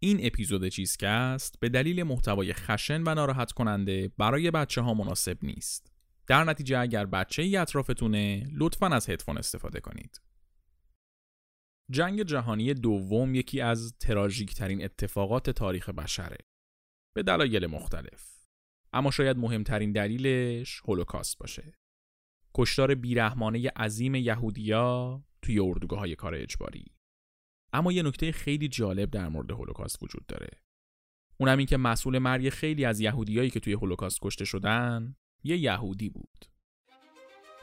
این اپیزود چیزکست به دلیل محتوای خشن و ناراحت کننده برای بچه ها مناسب نیست. در نتیجه اگر بچه ای اطرافتونه لطفا از هدفون استفاده کنید. جنگ جهانی دوم یکی از تراژیک ترین اتفاقات تاریخ بشره. به دلایل مختلف. اما شاید مهمترین دلیلش هولوکاست باشه. کشتار بیرحمانه عظیم یهودیا توی اردوگاه های کار اجباری. اما یه نکته خیلی جالب در مورد هولوکاست وجود داره. اونم این که مسئول مرگ خیلی از یهودیایی که توی هولوکاست کشته شدن یه یهودی بود.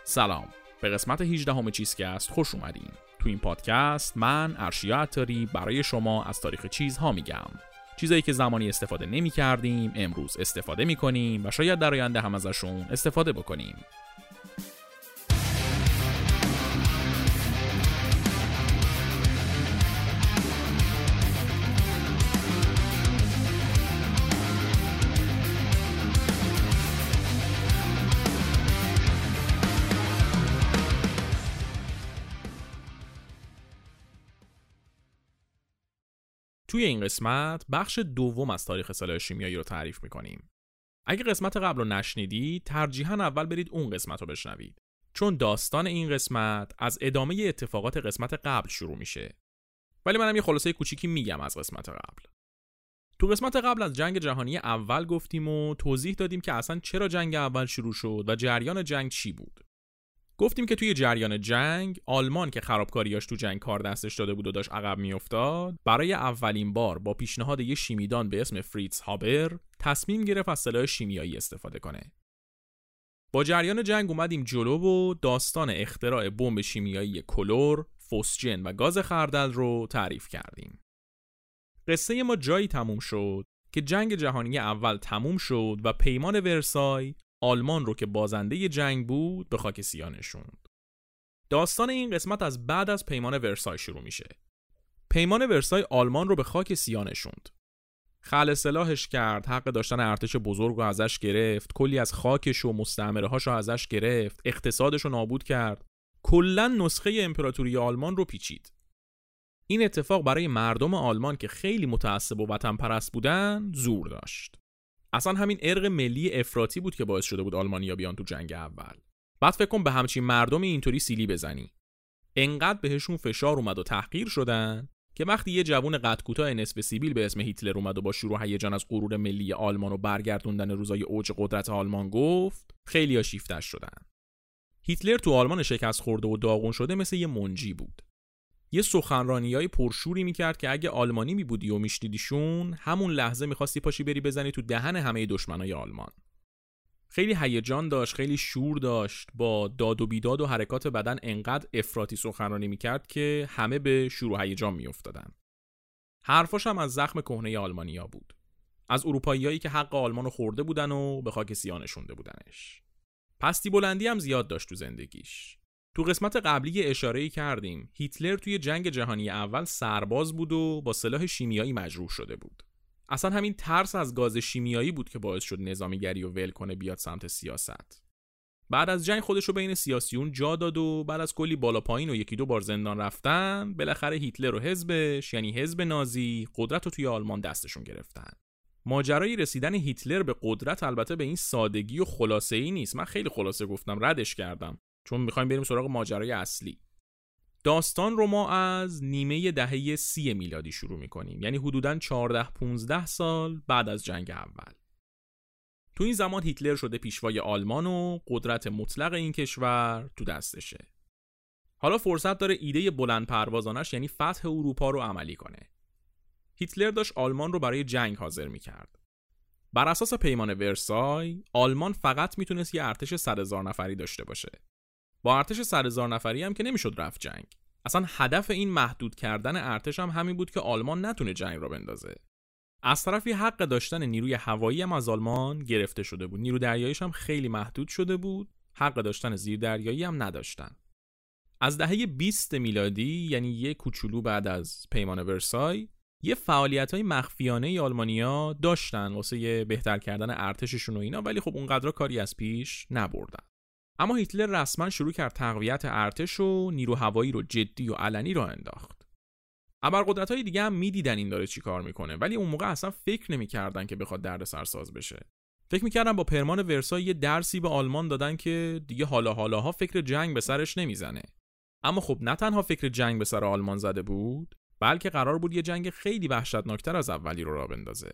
سلام. به قسمت 18 همه چیزکست خوش اومدین. تو این پادکست من ارشیا عطاری برای شما از تاریخ چیزها میگم. چیزایی که زمانی استفاده نمی کردیم امروز استفاده می کنیم و شاید در آینده هم ازشون استفاده بکنیم. توی این قسمت بخش دوم از تاریخ سلاح شیمیایی رو تعریف می‌کنیم. اگه قسمت قبل رو نشنیدید ترجیحاً اول برید اون قسمت رو بشنوید. چون داستان این قسمت از ادامه اتفاقات قسمت قبل شروع میشه. ولی منم یه خلاصه کوچیکی میگم از قسمت قبل. تو قسمت قبل از جنگ جهانی اول گفتیم و توضیح دادیم که اصلا چرا جنگ اول شروع شد و جریان جنگ چی بود. گفتیم که توی جریان جنگ آلمان که خرابکاریاش تو جنگ کار دستش داده بود و داشت عقب میافتاد برای اولین بار با پیشنهاد یه شیمیدان به اسم فریتز هابر تصمیم گرفت از سلاح شیمیایی استفاده کنه با جریان جنگ اومدیم جلو و داستان اختراع بمب شیمیایی کلور، فوسجن و گاز خردل رو تعریف کردیم. قصه ما جایی تموم شد که جنگ جهانی اول تموم شد و پیمان ورسای آلمان رو که بازنده جنگ بود به خاک سیاه نشوند. داستان این قسمت از بعد از پیمان ورسای شروع میشه. پیمان ورسای آلمان رو به خاک سیاه نشوند. خل سلاحش کرد، حق داشتن ارتش بزرگ رو ازش گرفت، کلی از خاکش و مستعمره رو ازش گرفت، اقتصادش رو نابود کرد. کلا نسخه امپراتوری آلمان رو پیچید. این اتفاق برای مردم آلمان که خیلی متعصب و وطن پرست بودن زور داشت. اصلا همین ارق ملی افراطی بود که باعث شده بود آلمانیا بیان تو جنگ اول. بعد فکر کن به همچین مردمی اینطوری سیلی بزنی. انقدر بهشون فشار اومد و تحقیر شدن که وقتی یه جوون قد کوتاه نصف سیبیل به اسم هیتلر اومد و با شروع هیجان از غرور ملی آلمان و برگردوندن روزای اوج قدرت آلمان گفت خیلیا شیفتش شدن. هیتلر تو آلمان شکست خورده و داغون شده مثل یه منجی بود. یه سخنرانی های پرشوری می‌کرد که اگه آلمانی میبودی و میشنیدیشون همون لحظه می‌خواستی پاشی بری بزنی تو دهن همه دشمنای آلمان. خیلی هیجان داشت خیلی شور داشت با داد و بیداد و حرکات بدن انقدر افراطی سخنرانی می‌کرد که همه به شور و هیجان میافتادن. حرفاش هم از زخم کهنه آلمانیا بود. از اروپاییایی که حق آلمان رو خورده بودن و به خاک سیاه نشونده بودنش. پستی بلندی هم زیاد داشت تو زندگیش. تو قسمت قبلی اشاره کردیم هیتلر توی جنگ جهانی اول سرباز بود و با سلاح شیمیایی مجروح شده بود. اصلا همین ترس از گاز شیمیایی بود که باعث شد نظامیگری و ول کنه بیاد سمت سیاست. بعد از جنگ خودش رو بین سیاسیون جا داد و بعد از کلی بالا پایین و یکی دو بار زندان رفتن بالاخره هیتلر و حزبش یعنی حزب نازی قدرت رو توی آلمان دستشون گرفتن. ماجرای رسیدن هیتلر به قدرت البته به این سادگی و خلاصه ای نیست. من خیلی خلاصه گفتم ردش کردم. چون می‌خوایم بریم سراغ ماجرای اصلی. داستان رو ما از نیمه دهه سی میلادی شروع می‌کنیم. یعنی حدوداً 14-15 سال بعد از جنگ اول. تو این زمان هیتلر شده پیشوای آلمان و قدرت مطلق این کشور تو دستشه. حالا فرصت داره ایده بلند پروازانش یعنی فتح اروپا رو عملی کنه. هیتلر داشت آلمان رو برای جنگ حاضر می‌کرد. بر اساس پیمان ورسای آلمان فقط می‌تونست یه ارتش 100 هزار نفری داشته باشه. با ارتش سر هزار نفری هم که نمی‌شد رفت جنگ. اصلا هدف این محدود کردن ارتش هم همین بود که آلمان نتونه جنگ را بندازه. از طرفی حق داشتن نیروی هوایی هم از آلمان گرفته شده بود. نیرو دریاییش هم خیلی محدود شده بود. حق داشتن زیر دریایی هم نداشتن. از دهه 20 میلادی یعنی یه کوچولو بعد از پیمان ورسای یه فعالیت های مخفیانه آلمانیا داشتن واسه بهتر کردن ارتششون و اینا ولی خب اونقدر کاری از پیش نبردن. اما هیتلر رسما شروع کرد تقویت ارتش و نیرو هوایی رو جدی و علنی را انداخت. ابرقدرت های دیگه هم می‌دیدن این داره چی کار می‌کنه ولی اون موقع اصلا فکر نمی‌کردن که بخواد درد سرساز بشه. فکر می‌کردن با پرمان ورسای یه درسی به آلمان دادن که دیگه حالا حالاها فکر جنگ به سرش نمی‌زنه. اما خب نه تنها فکر جنگ به سر آلمان زده بود بلکه قرار بود یه جنگ خیلی وحشتناکتر از اولی رو را بندازه.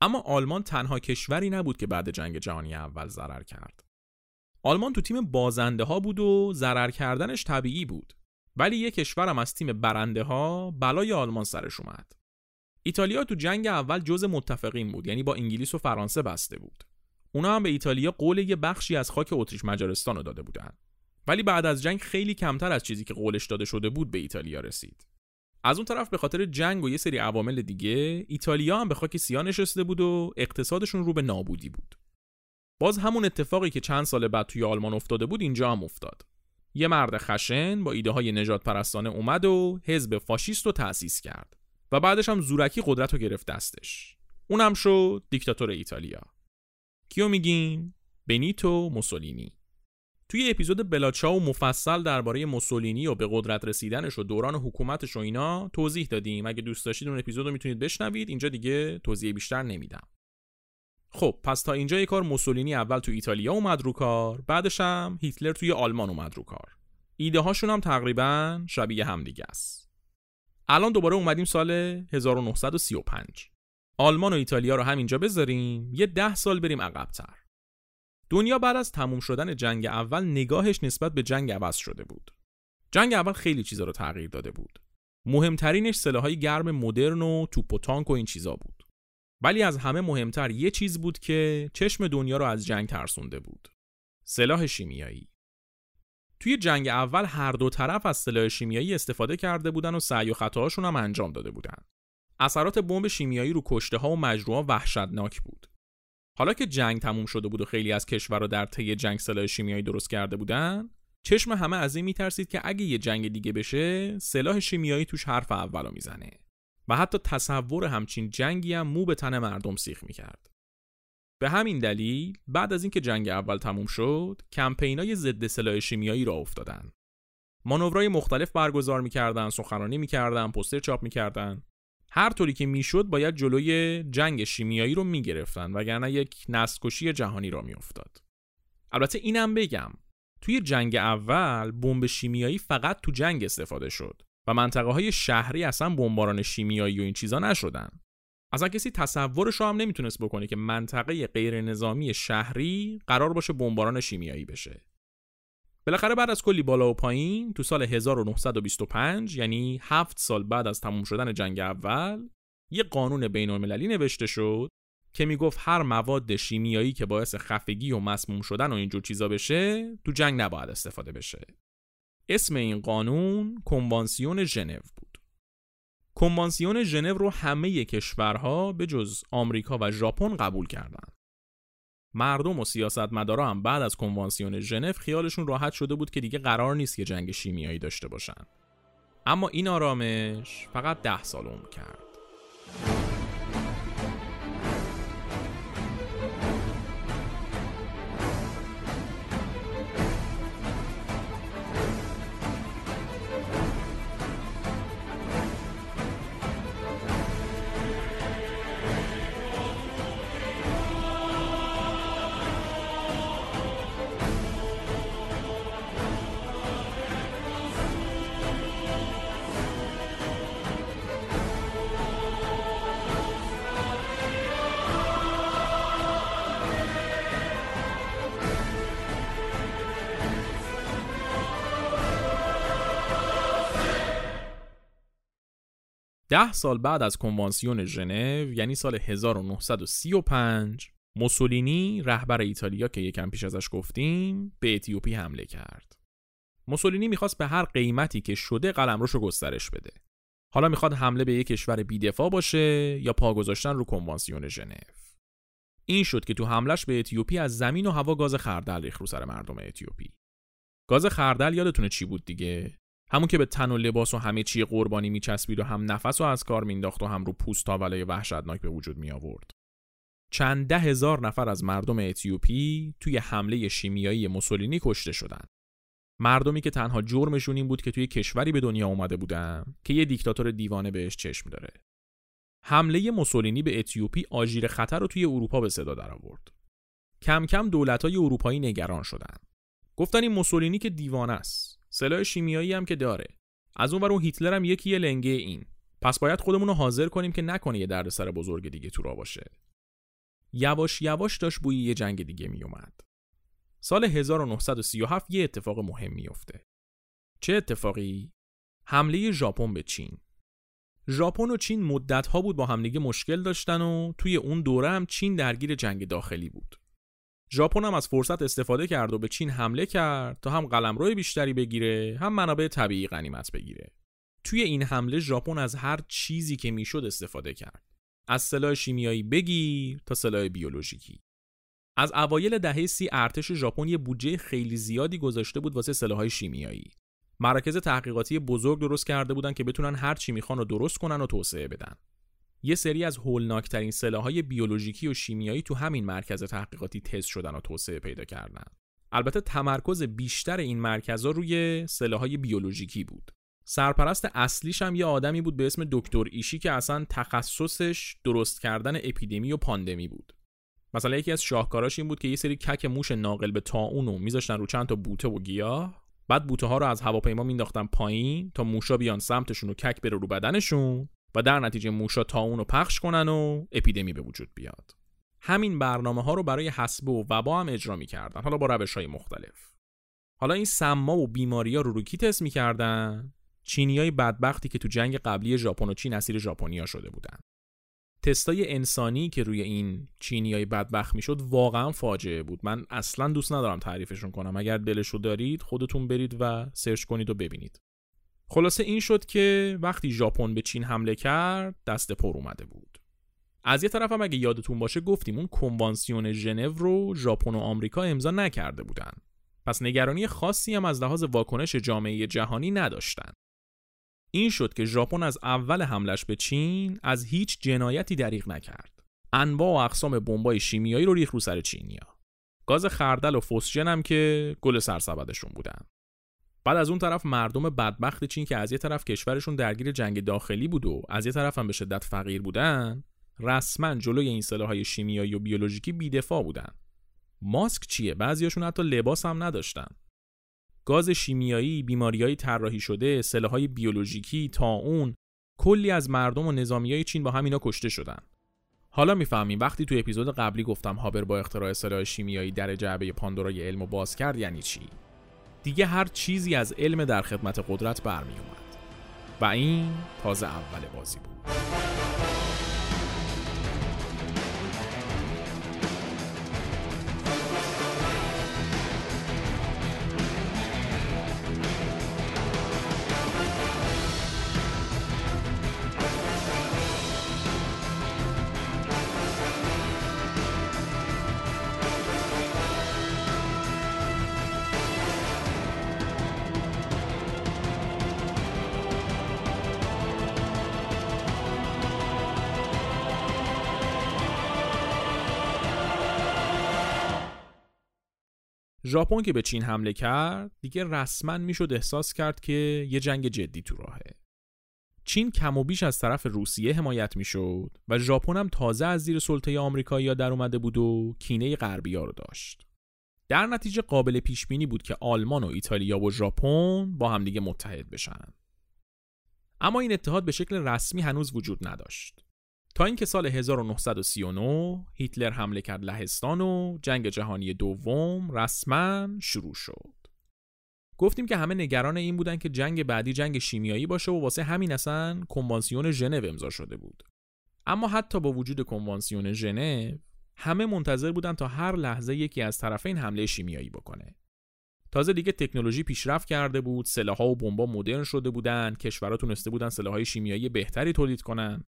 اما آلمان تنها کشوری نبود که بعد جنگ جهانی اول ضرر کرد. آلمان تو تیم بازنده ها بود و ضرر کردنش طبیعی بود. ولی یه کشورم از تیم برنده ها بلای آلمان سرش اومد. ایتالیا تو جنگ اول جز متفقین بود یعنی با انگلیس و فرانسه بسته بود. اونا هم به ایتالیا قول یه بخشی از خاک اتریش مجارستان رو داده بودن. ولی بعد از جنگ خیلی کمتر از چیزی که قولش داده شده بود به ایتالیا رسید. از اون طرف به خاطر جنگ و یه سری عوامل دیگه ایتالیا هم به خاک سیاه نشسته بود و اقتصادشون رو به نابودی بود. باز همون اتفاقی که چند سال بعد توی آلمان افتاده بود اینجا هم افتاد. یه مرد خشن با ایده های نجات پرستانه اومد و حزب فاشیست رو تأسیس کرد و بعدش هم زورکی قدرت رو گرفت دستش. اونم شد دیکتاتور ایتالیا. کیو میگیم؟ بنیتو موسولینی. توی اپیزود بلاچا مفصل درباره موسولینی و به قدرت رسیدنش و دوران حکومتش و اینا توضیح دادیم. اگه دوست داشتید اون اپیزود رو می‌تونید بشنوید. اینجا دیگه توضیح بیشتر نمیدم. خب پس تا اینجا یه کار موسولینی اول تو ایتالیا اومد رو کار بعدش هم هیتلر توی آلمان اومد رو کار. ایده هاشون هم تقریبا شبیه هم دیگه است. الان دوباره اومدیم سال 1935 آلمان و ایتالیا رو همینجا بذاریم یه ده سال بریم عقبتر. دنیا بعد از تموم شدن جنگ اول نگاهش نسبت به جنگ عوض شده بود. جنگ اول خیلی چیزا رو تغییر داده بود. مهمترینش سلاحهای گرم مدرن و توپ و تانک و این چیزا بود. ولی از همه مهمتر یه چیز بود که چشم دنیا رو از جنگ ترسونده بود. سلاح شیمیایی. توی جنگ اول هر دو طرف از سلاح شیمیایی استفاده کرده بودن و سعی و خطاهاشون هم انجام داده بودن. اثرات بمب شیمیایی رو کشته ها و مجروحا وحشتناک بود. حالا که جنگ تموم شده بود و خیلی از کشورها در طی جنگ سلاح شیمیایی درست کرده بودن چشم همه از این میترسید که اگه یه جنگ دیگه بشه سلاح شیمیایی توش حرف اولو می‌زنه. و حتی تصور همچین جنگی هم مو به تن مردم سیخ می‌کرد. به همین دلیل بعد از اینکه جنگ اول تموم شد کمپینای ضد سلاح شیمیایی را افتادن. مانورهای مختلف برگزار می‌کردن، سخنرانی می‌کردن، پوستر چاپ می‌کردن. هر طوری که می‌شد باید جلوی جنگ شیمیایی رو می‌گرفتن وگرنه یک نسکشی جهانی را میافتاد. البته اینم بگم توی جنگ اول بمب شیمیایی فقط تو جنگ استفاده شد و منطقه های شهری اصلا بمباران شیمیایی و این چیزا نشدن. اصلا کسی تصورش رو هم نمی‌تونست بکنه که منطقه غیر نظامی شهری قرار باشه بمباران شیمیایی بشه. بالاخره بعد از کلی بالا و پایین تو سال 1925 یعنی هفت سال بعد از تموم شدن جنگ اول یه قانون بین المللی نوشته شد که می‌گفت هر مواد شیمیایی که باعث خفگی و مسموم شدن و اینجور چیزا بشه تو جنگ نباید استفاده بشه. اسم این قانون کنوانسیون ژنو بود. کنوانسیون ژنو رو همه کشورها به جز آمریکا و ژاپن قبول کردند. مردم و سیاستمدارا هم بعد از کنوانسیون ژنو خیالشون راحت شده بود که دیگه قرار نیست که جنگ شیمیایی داشته باشن. اما این آرامش فقط ده سال عمر کرد. ده سال بعد از کنوانسیون ژنو یعنی سال 1935 موسولینی رهبر ایتالیا که یکم پیش ازش گفتیم به اتیوپی حمله کرد. موسولینی می‌خواست به هر قیمتی که شده قلمروشو گسترش بده. حالا می‌خواد حمله به یک کشور بیدفاع باشه یا پا گذاشتن رو کنوانسیون ژنو. این شد که تو حملش به اتیوپی از زمین و هوا گاز خردل ریخت رو سر مردم اتیوپی. گاز خردل یادتونه چی بود دیگه؟ همون که به تن و لباس و همه چی قربانی میچسبید و هم نفس و از کار مینداخت و هم رو پوست ولای وحشتناک به وجود می آورد. چند ده هزار نفر از مردم اتیوپی توی حمله شیمیایی موسولینی کشته شدند. مردمی که تنها جرمشون این بود که توی کشوری به دنیا اومده بودن که یه دیکتاتور دیوانه بهش چشم داره. حمله موسولینی به اتیوپی آژیر خطر رو توی اروپا به صدا در آورد. کم کم دولت‌های اروپایی نگران شدن. گفتن این موسولینی که دیوانه است. سلاح شیمیایی هم که داره. از اون اون هیتلر هم یکی لنگه این. پس باید خودمون رو حاضر کنیم که نکنه یه دردسر بزرگ دیگه تو را باشه. یواش یواش داشت بوی یه جنگ دیگه می اومد. سال 1937 یه اتفاق مهم میفته. چه اتفاقی؟ حمله ژاپن به چین. ژاپن و چین مدت ها بود با همدیگه مشکل داشتن و توی اون دوره هم چین درگیر جنگ داخلی بود. ژاپن هم از فرصت استفاده کرد و به چین حمله کرد تا هم قلمرو بیشتری بگیره هم منابع طبیعی غنیمت بگیره. توی این حمله ژاپن از هر چیزی که می‌شد استفاده کرد. از سلاح شیمیایی بگیر تا سلاح بیولوژیکی. از اوایل دهه سی ارتش ژاپن یه بودجه خیلی زیادی گذاشته بود واسه سلاحهای شیمیایی. مراکز تحقیقاتی بزرگ درست کرده بودن که بتونن هر چی می‌خوان رو درست کنن و توسعه بدن. یه سری از هولناکترین سلاحهای بیولوژیکی و شیمیایی تو همین مرکز تحقیقاتی تست شدن و توسعه پیدا کردن. البته تمرکز بیشتر این مرکزها روی سلاحهای بیولوژیکی بود. سرپرست اصلیش هم یه آدمی بود به اسم دکتر ایشی که اصلا تخصصش درست کردن اپیدمی و پاندمی بود. مثلا یکی از شاهکاراش این بود که یه سری کک موش ناقل به تاون رو میذاشتن رو چند تا بوته و گیاه بعد بوته ها رو از هواپیما مینداختن پایین تا موشا بیان سمتشون و کک بره رو بدنشون و در نتیجه موشا تاون رو پخش کنن و اپیدمی به وجود بیاد. همین برنامه ها رو برای حسبه و وبا هم اجرا می‌کردن. حالا با روش های مختلف. حالا این سما و بیماری ها رو رو کی تست می‌کردن؟ چینیای بدبختی که تو جنگ قبلی ژاپن و چین اسیر ژاپنیا شده بودن. تستای انسانی که روی این چینیای بدبخت می‌شد واقعا فاجعه بود. من اصلا دوست ندارم تعریفشون کنم. اگر دلشو دارید خودتون برید و سرچ کنید و ببینید. خلاصه این شد که وقتی ژاپن به چین حمله کرد دست پر اومده بود از یه طرف هم اگه یادتون باشه گفتیم اون کنوانسیون ژنو رو ژاپن و آمریکا امضا نکرده بودن پس نگرانی خاصی هم از لحاظ واکنش جامعه جهانی نداشتن این شد که ژاپن از اول حملش به چین از هیچ جنایتی دریغ نکرد. انواع و اقسام بمبای شیمیایی رو ریخ رو سر چینیا. گاز خردل و فسجن هم که گل سرسبدشون بودن. بعد از اون طرف مردم بدبخت چین که از یه طرف کشورشون درگیر جنگ داخلی بود و از یه طرف هم به شدت فقیر بودن رسما جلوی این سلاحهای شیمیایی و بیولوژیکی بیدفاع بودن. ماسک چیه؟ بعضیاشون حتی لباس هم نداشتن. گاز شیمیایی، بیماریهای طراحی شده، سلاحهای بیولوژیکی، اون کلی از مردم و نظامیای چین با همینا کشته شدن. حالا می‌فهمیم وقتی تو اپیزود قبلی گفتم هابر با اختراع سلاح شیمیایی در جعبه پاندورای علم و باز کرد یعنی چی؟ دیگه هر چیزی از علم در خدمت قدرت برمی اومد. و این تازه اول بازی بود. ژاپن که به چین حمله کرد دیگه رسما می‌شد احساس کرد که یه جنگ جدی تو راهه. چین کم و بیش از طرف روسیه حمایت می‌شد و ژاپن هم تازه از زیر سلطه آمریکایی در اومده بود و کینه غربیا رو داشت. در نتیجه قابل پیش بینی بود که آلمان و ایتالیا و ژاپن با همدیگه متحد بشن. اما این اتحاد به شکل رسمی هنوز وجود نداشت. تا اینکه سال 1939 هیتلر حمله کرد لهستان و جنگ جهانی دوم رسما شروع شد. گفتیم که همه نگران این بودن که جنگ بعدی جنگ شیمیایی باشه و واسه همین اصلا کنوانسیون ژنو امضا شده بود. اما حتی با وجود کنوانسیون ژنو همه منتظر بودن تا هر لحظه یکی از طرفین حمله شیمیایی بکنه. تازه دیگه تکنولوژی پیشرفت کرده بود، سلاح‌ها و بمبا مدرن شده بودن، کشورها تونسته بودن سلاح‌های شیمیایی بهتری تولید کنن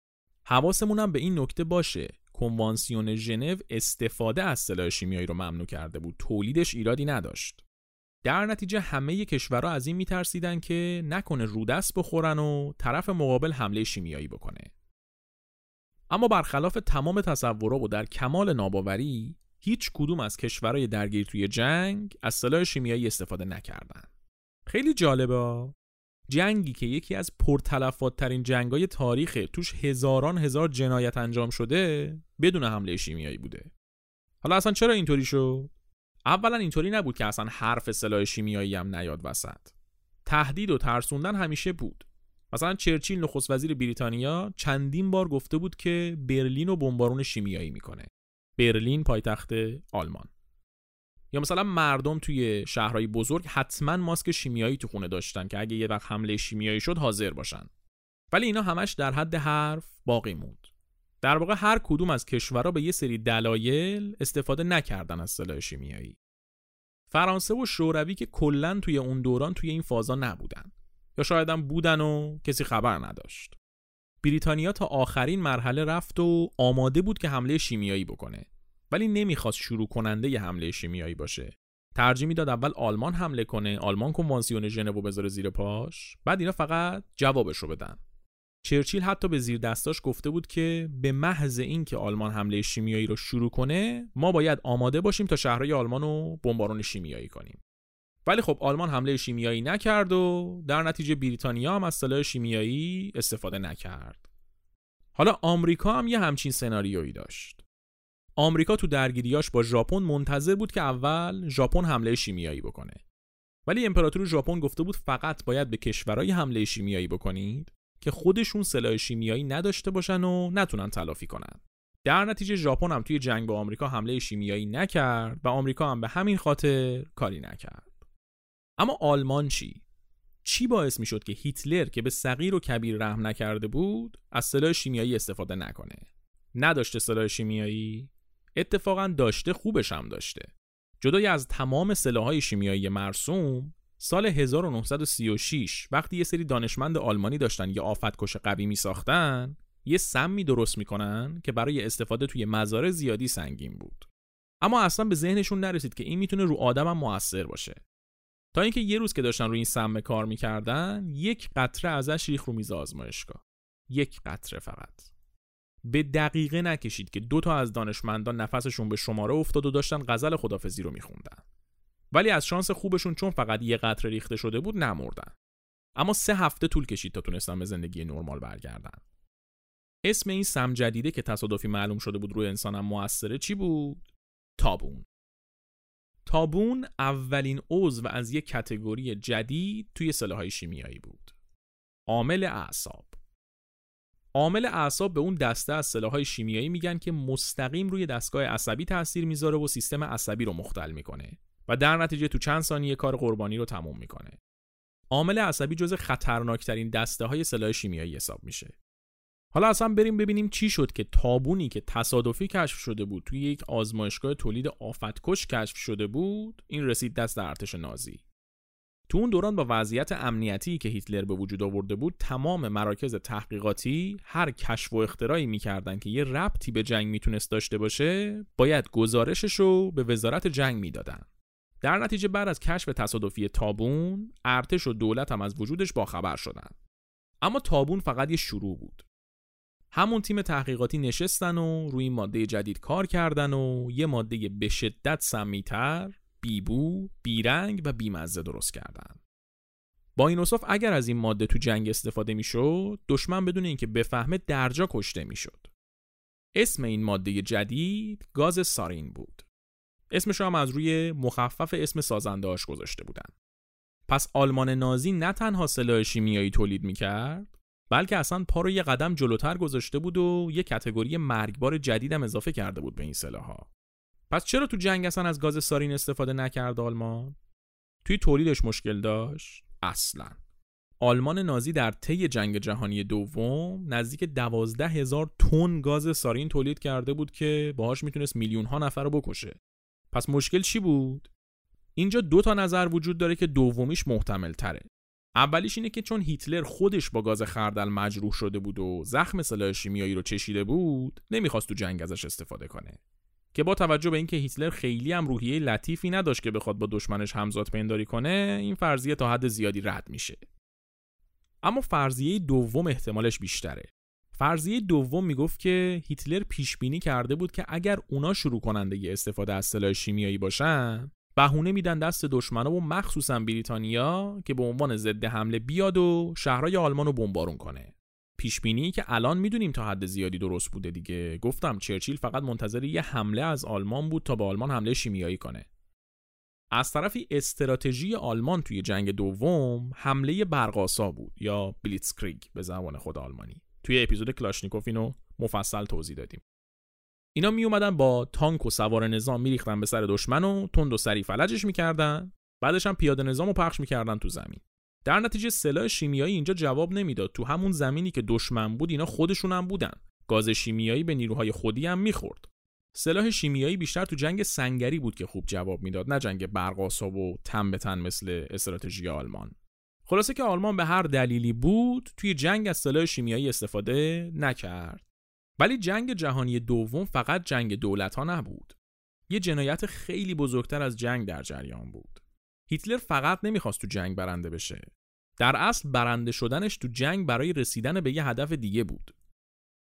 حواسمون هم به این نکته باشه. کنوانسیون ژنو استفاده از سلاح شیمیایی رو ممنوع کرده بود. تولیدش ایرادی نداشت. در نتیجه همه کشورها از این میترسیدن که نکنه رودست بخورن و طرف مقابل حمله شیمیایی بکنه. اما برخلاف تمام تصورا و در کمال ناباوری هیچ کدوم از کشورهای درگیر توی جنگ از سلاح شیمیایی استفاده نکردند. خیلی جالبه جنگی که یکی از پرتلفات ترین جنگای تاریخ توش هزاران هزار جنایت انجام شده بدون حمله شیمیایی بوده. حالا اصلا چرا اینطوری شد؟ اولا اینطوری نبود که اصلا حرف سلاح شیمیایی هم نیاد وسط. تهدید و ترسوندن همیشه بود. مثلا چرچیل نخست وزیر بریتانیا چندین بار گفته بود که برلین و بمبارون شیمیایی می‌کنه. برلین پایتخت آلمان. یا مثلا مردم توی شهرهای بزرگ حتما ماسک شیمیایی تو خونه داشتن که اگه یه وقت حمله شیمیایی شد حاضر باشن. ولی اینا همش در حد حرف باقی موند. در واقع هر کدوم از کشورها به یه سری دلایل استفاده نکردن از سلاح شیمیایی. فرانسه و شوروی که کلا توی اون دوران توی این فازا نبودن. یا شاید هم بودن و کسی خبر نداشت. بریتانیا تا آخرین مرحله رفت و آماده بود که حمله شیمیایی بکنه. ولی نمی‌خواست شروع کننده ی حمله شیمیایی باشه. ترجیح می‌داد اول آلمان حمله کنه. آلمان کنوانسیون ژنو بذاره زیر پاش. بعد اینا فقط جوابش رو بدن. چرچیل حتی به زیر دستاش گفته بود که به محض اینکه آلمان حمله شیمیایی رو شروع کنه ما باید آماده باشیم تا شهرهای آلمان رو بمبارون شیمیایی کنیم. ولی خب آلمان حمله شیمیایی نکرد و در نتیجه بریتانیا هم از سلاح شیمیایی استفاده نکرد. حالا آمریکا هم یه همچین سناریویی داشت. آمریکا تو درگیریاش با ژاپن منتظر بود که اول ژاپن حمله شیمیایی بکنه. ولی امپراتور ژاپن گفته بود فقط باید به کشورهای حمله شیمیایی بکنید که خودشون سلاح شیمیایی نداشته باشن و نتونن تلافی کنن. در نتیجه ژاپن هم توی جنگ با آمریکا حمله شیمیایی نکرد و آمریکا هم به همین خاطر کاری نکرد. اما آلمان چی؟ چی باعث می شد که هیتلر که به صغیر و کبیر رحم نکرده بود از سلاح شیمیایی استفاده نکنه؟ نداشته سلاح شیمیایی اتفاقا داشته خوبش هم داشته. جدای از تمام سلاحهای شیمیایی مرسوم سال 1936 وقتی یه سری دانشمند آلمانی داشتن یه آفتکش قوی می ساختن یه سمی درست می‌کنن که برای استفاده توی مزارع زیادی سنگین بود. اما اصلا به ذهنشون نرسید که این می‌تونه رو آدمم موثر باشه. تا اینکه یه روز که داشتن روی این سم کار می‌کردن یک قطره ازش ریخ رو میز آزمایشگاه. یک قطره فقط. به دقیقه نکشید که دو تا از دانشمندان نفسشون به شماره افتاد و داشتن غزل خدافزی رو میخوندن. ولی از شانس خوبشون چون فقط یه قطره ریخته شده بود نمردن. اما سه هفته طول کشید تا تونستن به زندگی نرمال برگردن. اسم این سم جدیده که تصادفی معلوم شده بود روی انسانم موثره چی بود؟ تابون. تابون اولین عضو از یک کتگوری جدید توی سلاحهای شیمیایی بود. عامل اعصاب. عامل اعصاب به اون دسته از سلاحهای شیمیایی میگن که مستقیم روی دستگاه عصبی تاثیر می‌ذاره و سیستم عصبی رو مختل می‌کنه و در نتیجه تو چند ثانیه کار قربانی رو تموم می‌کنه. عامل عصبی جز خطرناکترین دسته های سلاح شیمیایی حساب میشه. حالا اصلا بریم ببینیم چی شد که تابونی که تصادفی کشف شده بود توی یک آزمایشگاه تولید آفتکش کشف شده بود این رسید دست ارتش نازی تو اون دوران با وضعیت امنیتی که هیتلر به وجود آورده بود تمام مراکز تحقیقاتی هر کشف و اختراعی می‌کردن که یه ربطی به جنگ می‌تونست داشته باشه باید گزارشش رو به وزارت جنگ می‌دادن. در نتیجه بعد از کشف تصادفی تابون ارتش و دولت هم از وجودش باخبر شدن. اما تابون فقط یه شروع بود. همون تیم تحقیقاتی نشستن و روی ماده جدید کار کردن و یه ماده به شدت سمیتر بیبو، بیرنگ و بیمزه درست کردن. با این اصاف اگر از این ماده تو جنگ استفاده می‌شد، دشمن بدون اینکه بفهمه درجا کشته می‌شد. اسم این ماده جدید گاز سارین بود. اسمش هم از روی مخفف اسم سازندهاش گذاشته بودن. پس آلمان نازی نه تنها سلاح شیمیایی تولید می‌کرد بلکه اصلا پا رو یه قدم جلوتر گذاشته بود و یه کتگوری مرگبار جدیدم اضافه کرده بود به این سلاحها. پس چرا تو جنگ اصلا از گاز سارین استفاده نکرد آلمان؟ توی تولیدش مشکل داشت؟ اصلا آلمان نازی در طی جنگ جهانی دوم نزدیک دوازده هزار تن گاز سارین تولید کرده بود که باهاش می‌تونست میلیون ها نفر رو بکشه. پس مشکل چی بود؟ اینجا دو تا نظر وجود داره که دومیش محتمل تره. اولیش اینه که چون هیتلر خودش با گاز خردل مجروح شده بود و زخم سلاح شیمیایی رو چشیده بود، نمی‌خواست تو جنگ ازش استفاده کنه. که با توجه به اینکه هیتلر خیلی هم روحیه لطیفی نداشت که بخواد با دشمنش همزاد پنداری کنه این فرضیه تا حد زیادی رد میشه اما فرضیه دوم احتمالش بیشتره فرضیه دوم می‌گفت که هیتلر پیش بینی کرده بود که اگر اونا شروع کننده استفاده از سلاح شیمیایی باشن بهونه میدن دست دشمنا و مخصوصا بریتانیا که به عنوان ضد حمله بیاد و شهرهای آلمان رو بمبارون کنه. پیش بینی که الان می‌دونیم تا حد زیادی درست بوده دیگه. گفتم چرچیل فقط منتظر یه حمله از آلمان بود تا به آلمان حمله شیمیایی کنه. از طرفی استراتژی آلمان توی جنگ دوم حمله برق‌آسا بود یا Blitzkrieg به زبان خود آلمانی. توی اپیزود کلاشنیکوف اینو مفصل توضیح دادیم. اینا می اومدن با تانک و سوار نظام میریختن به سر دشمن و تند و سریع فلجش می‌کردن بعدش هم پیاده نظام رو پخش می‌کردن تو زمین در نتیجه سلاح شیمیایی اینجا جواب نمی‌داد. تو همون زمینی که دشمن بود اینا خودشون هم بودن. گاز شیمیایی به نیروهای خودی هم می‌خورد. سلاح شیمیایی بیشتر تو جنگ سنگری بود که خوب جواب می‌داد نه جنگ برقاسا و تن به تن مثل استراتژی آلمان. خلاصه که آلمان به هر دلیلی بود توی جنگ از سلاح شیمیایی استفاده نکرد. ولی جنگ جهانی دوم فقط جنگ دولت ها نبود. یه جنایت خیلی بزرگتر از جنگ در جریان بود. هیتلر فقط نمی‌خواست تو جنگ برنده بشه. در اصل برنده شدنش تو جنگ برای رسیدن به یه هدف دیگه بود.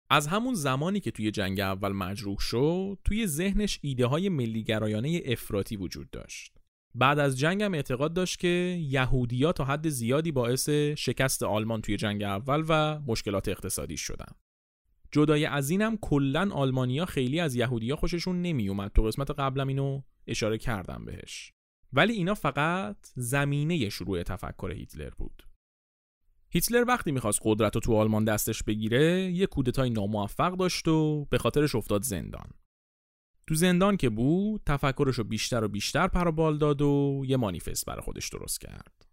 از همون زمانی که توی جنگ اول مجروح شد، توی ذهنش ایده های ملیگرایانه افراطی وجود داشت. بعد از جنگ هم اعتقاد داشت که یهودیا تا حد زیادی باعث شکست آلمان توی جنگ اول و مشکلات اقتصادی شدن. جدای از اینم کلا آلمانیا خیلی از یهودیا خوششون نمیومد تو قسمت قبلم اینو اشاره کردم بهش ولی اینا فقط زمینه شروع تفکر هیتلر بود. هیتلر وقتی می‌خواست قدرت رو تو آلمان دستش بگیره یه کودتای ناموفق داشت و به خاطرش افتاد زندان. تو زندان که بود تفکرش رو بیشتر و بیشتر پرابال داد و یه مانیفست برای خودش درست کرد.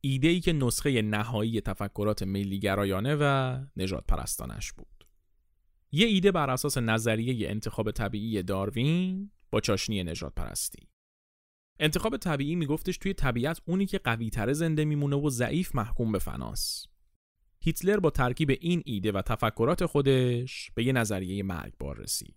ایده ای که نسخه نهایی تفکرات ملیگرایانه و نجات پرستانش بود. یه ایده بر اساس نظریه انتخاب طبیعی داروین با چاشنی نجات پرستی. انتخاب طبیعی میگفتش توی طبیعت اونی که قوی تره زنده میمونه و ضعیف محکوم به فناس. هیتلر با ترکیب این ایده و تفکرات خودش به یه نظریه مرگبار رسید.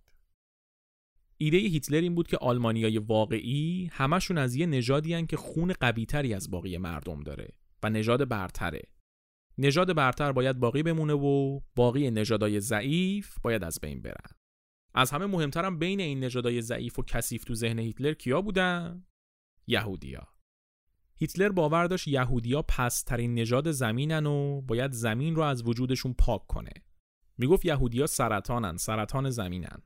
ایده هیتلر این بود که آلمانیای واقعی همشون از یه نژادی که خون قویتری از باقی مردم داره و نژاد برتره نژاد برتر باید باقی بمونه و باقی نژادای ضعیف باید از بین برن از همه مهمترم بین این نژادای ضعیف و کثیف تو ذهن هیتلر کیا بودن یهودیا. هیتلر باور داشت یهودیا پسترین نژاد زمینن و باید زمین رو از وجودشون پاک کنه. می‌گفت یهودیا سرطانن سرطان زمینن.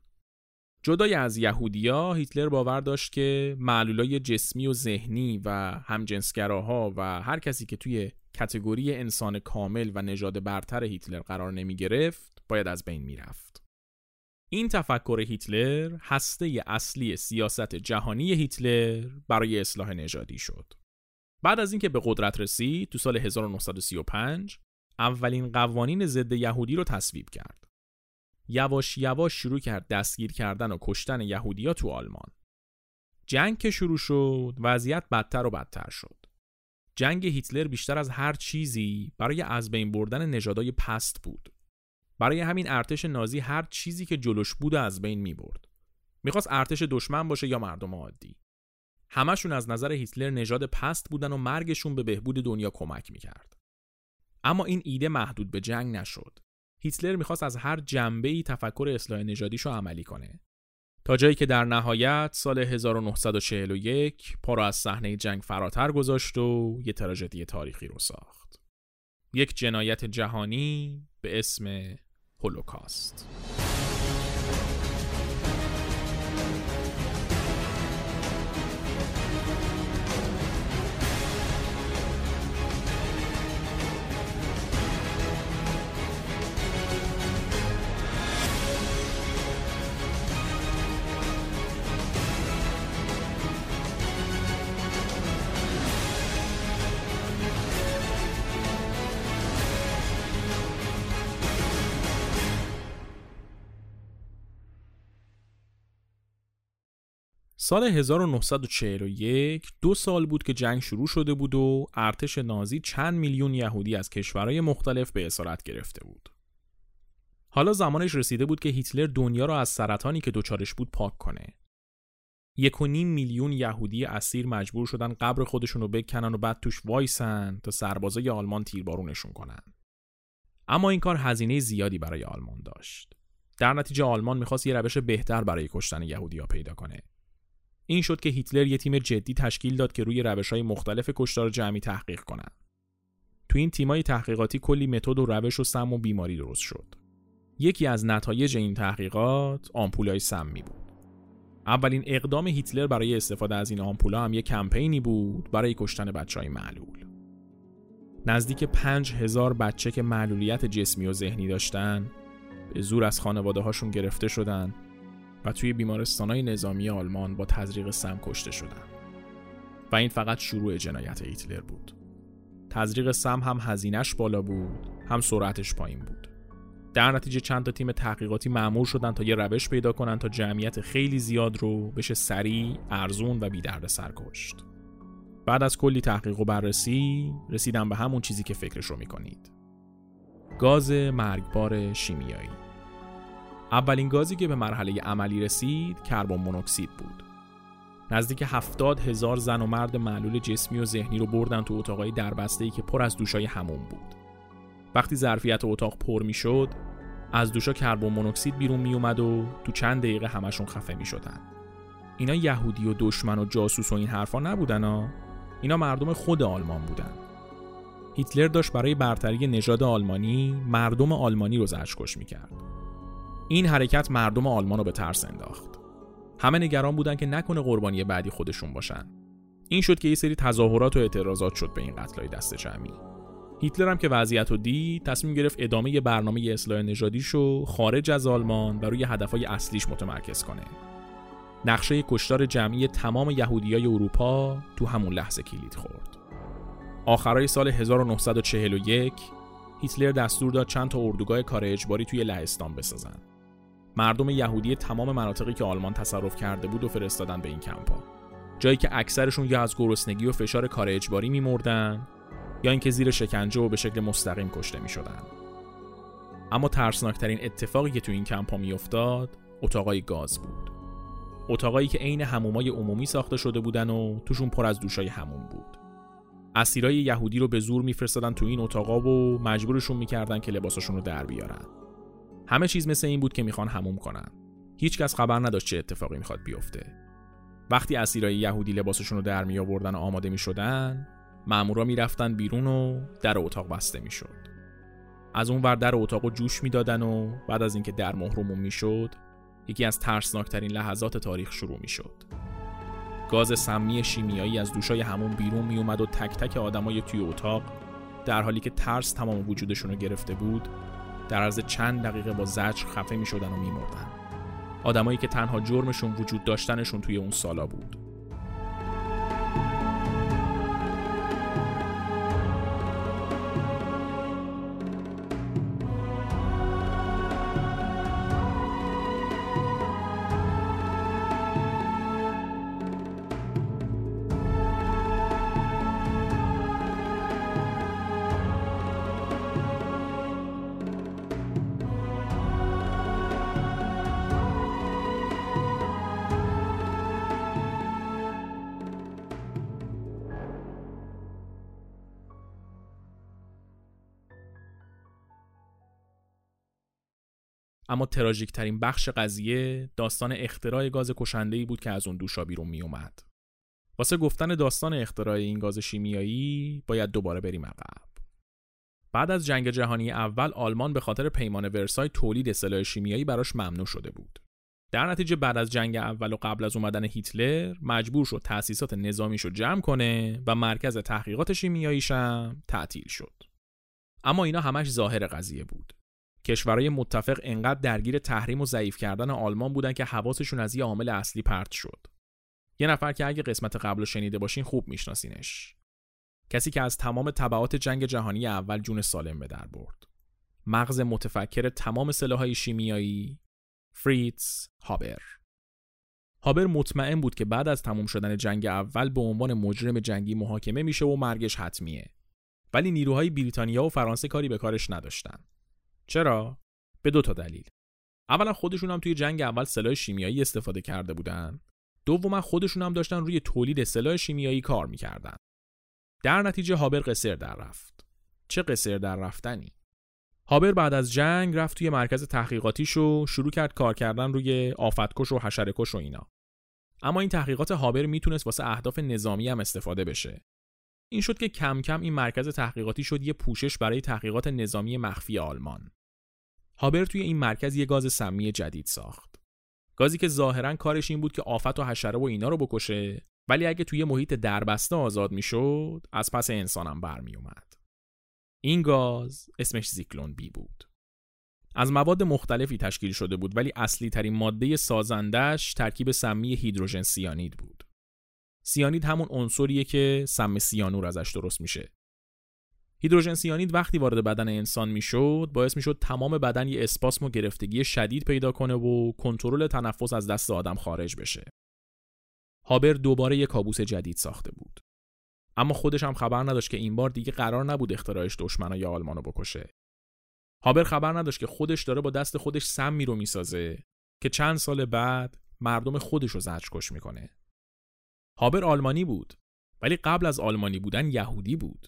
جدای از یهودیا هیتلر باور داشت که معلولای جسمی و ذهنی و همجنسگراها و هر کسی که توی کتگوری انسان کامل و نژاد برتر هیتلر قرار نمی گرفت باید از بین می رفت. این تفکر هیتلر هسته اصلی سیاست جهانی هیتلر برای اصلاح نژادی شد. بعد از اینکه به قدرت رسید تو سال 1935 اولین قوانین ضد یهودی رو تصویب کرد. یواش یواش شروع کرد دستگیر کردن و کشتن یهودیا تو آلمان. جنگ که شروع شد وضعیت بدتر و بدتر شد. جنگ هیتلر بیشتر از هر چیزی برای از بین بردن نژادای پست بود. برای همین ارتش نازی هر چیزی که جلوش بود از بین می برد. می‌خواست ارتش دشمن باشه یا مردم عادی. همشون از نظر هیتلر نژاد پست بودن و مرگشون به بهبود دنیا کمک می‌کرد. اما این ایده محدود به جنگ نشد. هیتلر می‌خواست از هر جنبه ای تفکر اصلاح نژادیشو عملی کنه. تا جایی که در نهایت سال 1941 پا از صحنه جنگ فراتر گذاشت و یه تراژدی تاریخی رو ساخت. یک جنایت جهانی به اسم هولوکاست. سال 1941 دو سال بود که جنگ شروع شده بود و ارتش نازی چند میلیون یهودی از کشورهای مختلف به اسارت گرفته بود. حالا زمانش رسیده بود که هیتلر دنیا را از سرطانی که دچارش بود پاک کنه. یک و نیم میلیون یهودی اسیر مجبور شدن قبر خودشون رو بکنن و بعد توش وایسن تا سربازای آلمان تیربارونشون کنن. اما این کار هزینه زیادی برای آلمان داشت. در نتیجه آلمان می‌خواست یه روش بهتر برای کشتن یهودیا پیدا کنه این شد که هیتلر یه تیم جدی تشکیل داد که روی روش های مختلف کشتار جمعی تحقیق کنند. تو این تیمای تحقیقاتی کلی متد و روش و سم و بیماری درست شد. یکی از نتایج این تحقیقات آمپولای سمی بود. اولین اقدام هیتلر برای استفاده از این آمپولا هم یک کمپینی بود برای کشتن بچه های معلول. نزدیک پنج هزار بچه که معلولیت جسمی و ذهنی داشتن به زور از خانواده هاشون گرفته شدن و توی بیمارستان های نظامی آلمان با تزریق سم کشته شدن. و این فقط شروع جنایت هیتلر بود. تزریق سم هم هزینش بالا بود هم سرعتش پایین بود. در نتیجه چند تا تیم تحقیقاتی معمول شدن تا یه روش پیدا کنن تا جمعیت خیلی زیاد رو بشه سریع، ارزون و بی درد سر کشت. بعد از کلی تحقیق و بررسی رسیدن به همون چیزی که فکرش رو می‌کنید. گاز مرگبار شیمیایی اولین گازی که به مرحله عملی رسید کربن مونوکسید بود. نزدیک هفتاد هزار زن و مرد معلول جسمی و ذهنی رو بردن تو اتاقای دربسته که پر از دوشای همون بود. وقتی ظرفیت اتاق پر می‌شد از دوشا کربن مونوکسید بیرون می اومد و تو چند دقیقه همشون خفه می شدن. اینا یهودی و دشمن و جاسوس و این حرفا نبودن ها. اینا مردم خود آلمان بودن. هیتلر داشت برای برتری نژاد آلمانی مردم آلمانی رو زجرکش می‌کرد. این حرکت مردم آلمان رو به ترس انداخت. همه نگران بودن که نکنه قربانی بعدی خودشون باشن. این شد که یه سری تظاهرات و اعتراضات شد به این قتلای دست جمعی. هیتلر هم که وضعیت رو دید تصمیم گرفت ادامه برنامه اصلاح نژادیشو خارج از آلمان و روی هدفهای اصلیش متمرکز کنه. نقشه کشتار جمعی تمام یهودیای اروپا تو همون لحظه کلید خورد. آخرای سال 1941 هیتلر دستور داد چند تا اردوگاه کار اجباری توی لهستان بسازن. مردم یهودی تمام مناطقی که آلمان تصرف کرده بود و فرستادن به این کمپا. جایی که اکثرشون یا از گرسنگی و فشار کار اجباری میمردن یا اینکه زیر شکنجه و به شکل مستقیم کشته می شدن. اما ترسناکترین اتفاقی که تو این کمپ ها می افتاد اتاقای گاز بود. اتاقایی که عین همومای عمومی ساخته شده بودن و توشون پر از دوشای هموم بود. اسیرای یهودی رو به زور میفرستادن تو این اتاقا و مجبورشون می‌کردن که لباساشون رو در بیارن. همه چیز مثل این بود که می‌خوان هموم کنن. هیچکس خبر نداشت چه اتفاقی می‌خواد بیفته. وقتی اسیرای یهودی لباسشون رو در می آوردن و آماده می شدن مامورا می‌رفتن بیرون و در اتاق بسته می‌شد از اون ور در اتاق جوش می‌دادن و بعد از اینکه در مهرمون می‌شد یکی از ترسناکترین لحظات تاریخ شروع می‌شد گاز سمی شیمیایی از دوشای همون بیرون میومد و تک تک آدمای توی اتاق در حالی که ترس تمام وجودشون رو گرفته بود در عرض چند دقیقه با زجر خفه می‌شدن و میمردن. آدمایی که تنها جرمشون وجود داشتنشون توی اون سالا بود. تراژیک ترین بخش قضیه داستان اختراع گاز کشنده بود که از اون دوشا بیرون می اومد. واسه گفتن داستان اختراع این گاز شیمیایی باید دوباره بریم عقب. بعد از جنگ جهانی اول آلمان به خاطر پیمان ورسای تولید سلاح شیمیایی براش ممنوع شده بود. در نتیجه بعد از جنگ اول و قبل از اومدن هیتلر مجبور شد تأسیسات نظامیشو جمع کنه و مرکز تحقیقات شیمیاییش هم تعطیل شد. اما اینا همش ظاهر قضیه بود. کشورهای متفق انقدر درگیر تحریم و ضعیف کردن آلمان بودن که حواسشون از یه عامل اصلی پرت شد. یه نفر که اگه قسمت قبل رو شنیده باشین خوب میشناسینش. کسی که از تمام طبعات جنگ جهانی اول جون سالم به در برد. مغز متفکر تمام سلاحهای شیمیایی فریتز هابر. هابر مطمئن بود که بعد از تمام شدن جنگ اول به عنوان مجرم جنگی محاکمه میشه و مرگش حتمیه. ولی نیروهای بریتانیا و فرانسه کاری به کارش نداشتن. چرا؟ به دو تا دلیل. اولا خودشون هم توی جنگ اول سلاح شیمیایی استفاده کرده بودن. دوما خودشون هم داشتن روی تولید سلاح شیمیایی کار می‌کردن. در نتیجه هابر قصر در رفت. چه قصر در رفتنی؟ هابر بعد از جنگ رفت توی مرکز تحقیقاتیش و شروع کرد کار کردن روی آفتکش و حشرکش و اینا. اما این تحقیقات هابر می‌تونست واسه اهداف نظامی هم استفاده بشه این شد که کم کم این مرکز تحقیقاتی شد یه پوشش برای تحقیقات نظامی مخفی آلمان هابر توی این مرکز یه گاز سمی جدید ساخت گازی که ظاهرا کارش این بود که آفت و حشره و اینا رو بکشه ولی اگه توی محیط دربسته آزاد می‌شد از پس انسانم برمی اومد. این گاز اسمش زیکلون بی بود. از مواد مختلفی تشکیل شده بود ولی اصلی ترین ماده سازندش ترکیب سمی هیدروژن سیانید بود. سیانید همون عنصریه که سم سیانور ازش درست میشه. هیدروژن سیانید وقتی وارد بدن انسان می‌شد باعث می‌شد تمام بدن یه اسپاسم و گرفتگی شدید پیدا کنه و کنترل تنفس از دست آدم خارج بشه. هابر دوباره یک کابوس جدید ساخته بود. اما خودش هم خبر نداشت که این بار دیگه قرار نبود اختراعش دشمنای آلمانو بکشه. هابر خبر نداشت که خودش داره با دست خودش سمی رو می‌سازه که چند سال بعد مردم خودش رو زجرکش می‌کنه. هابر آلمانی بود ولی قبل از آلمانی بودن یهودی بود.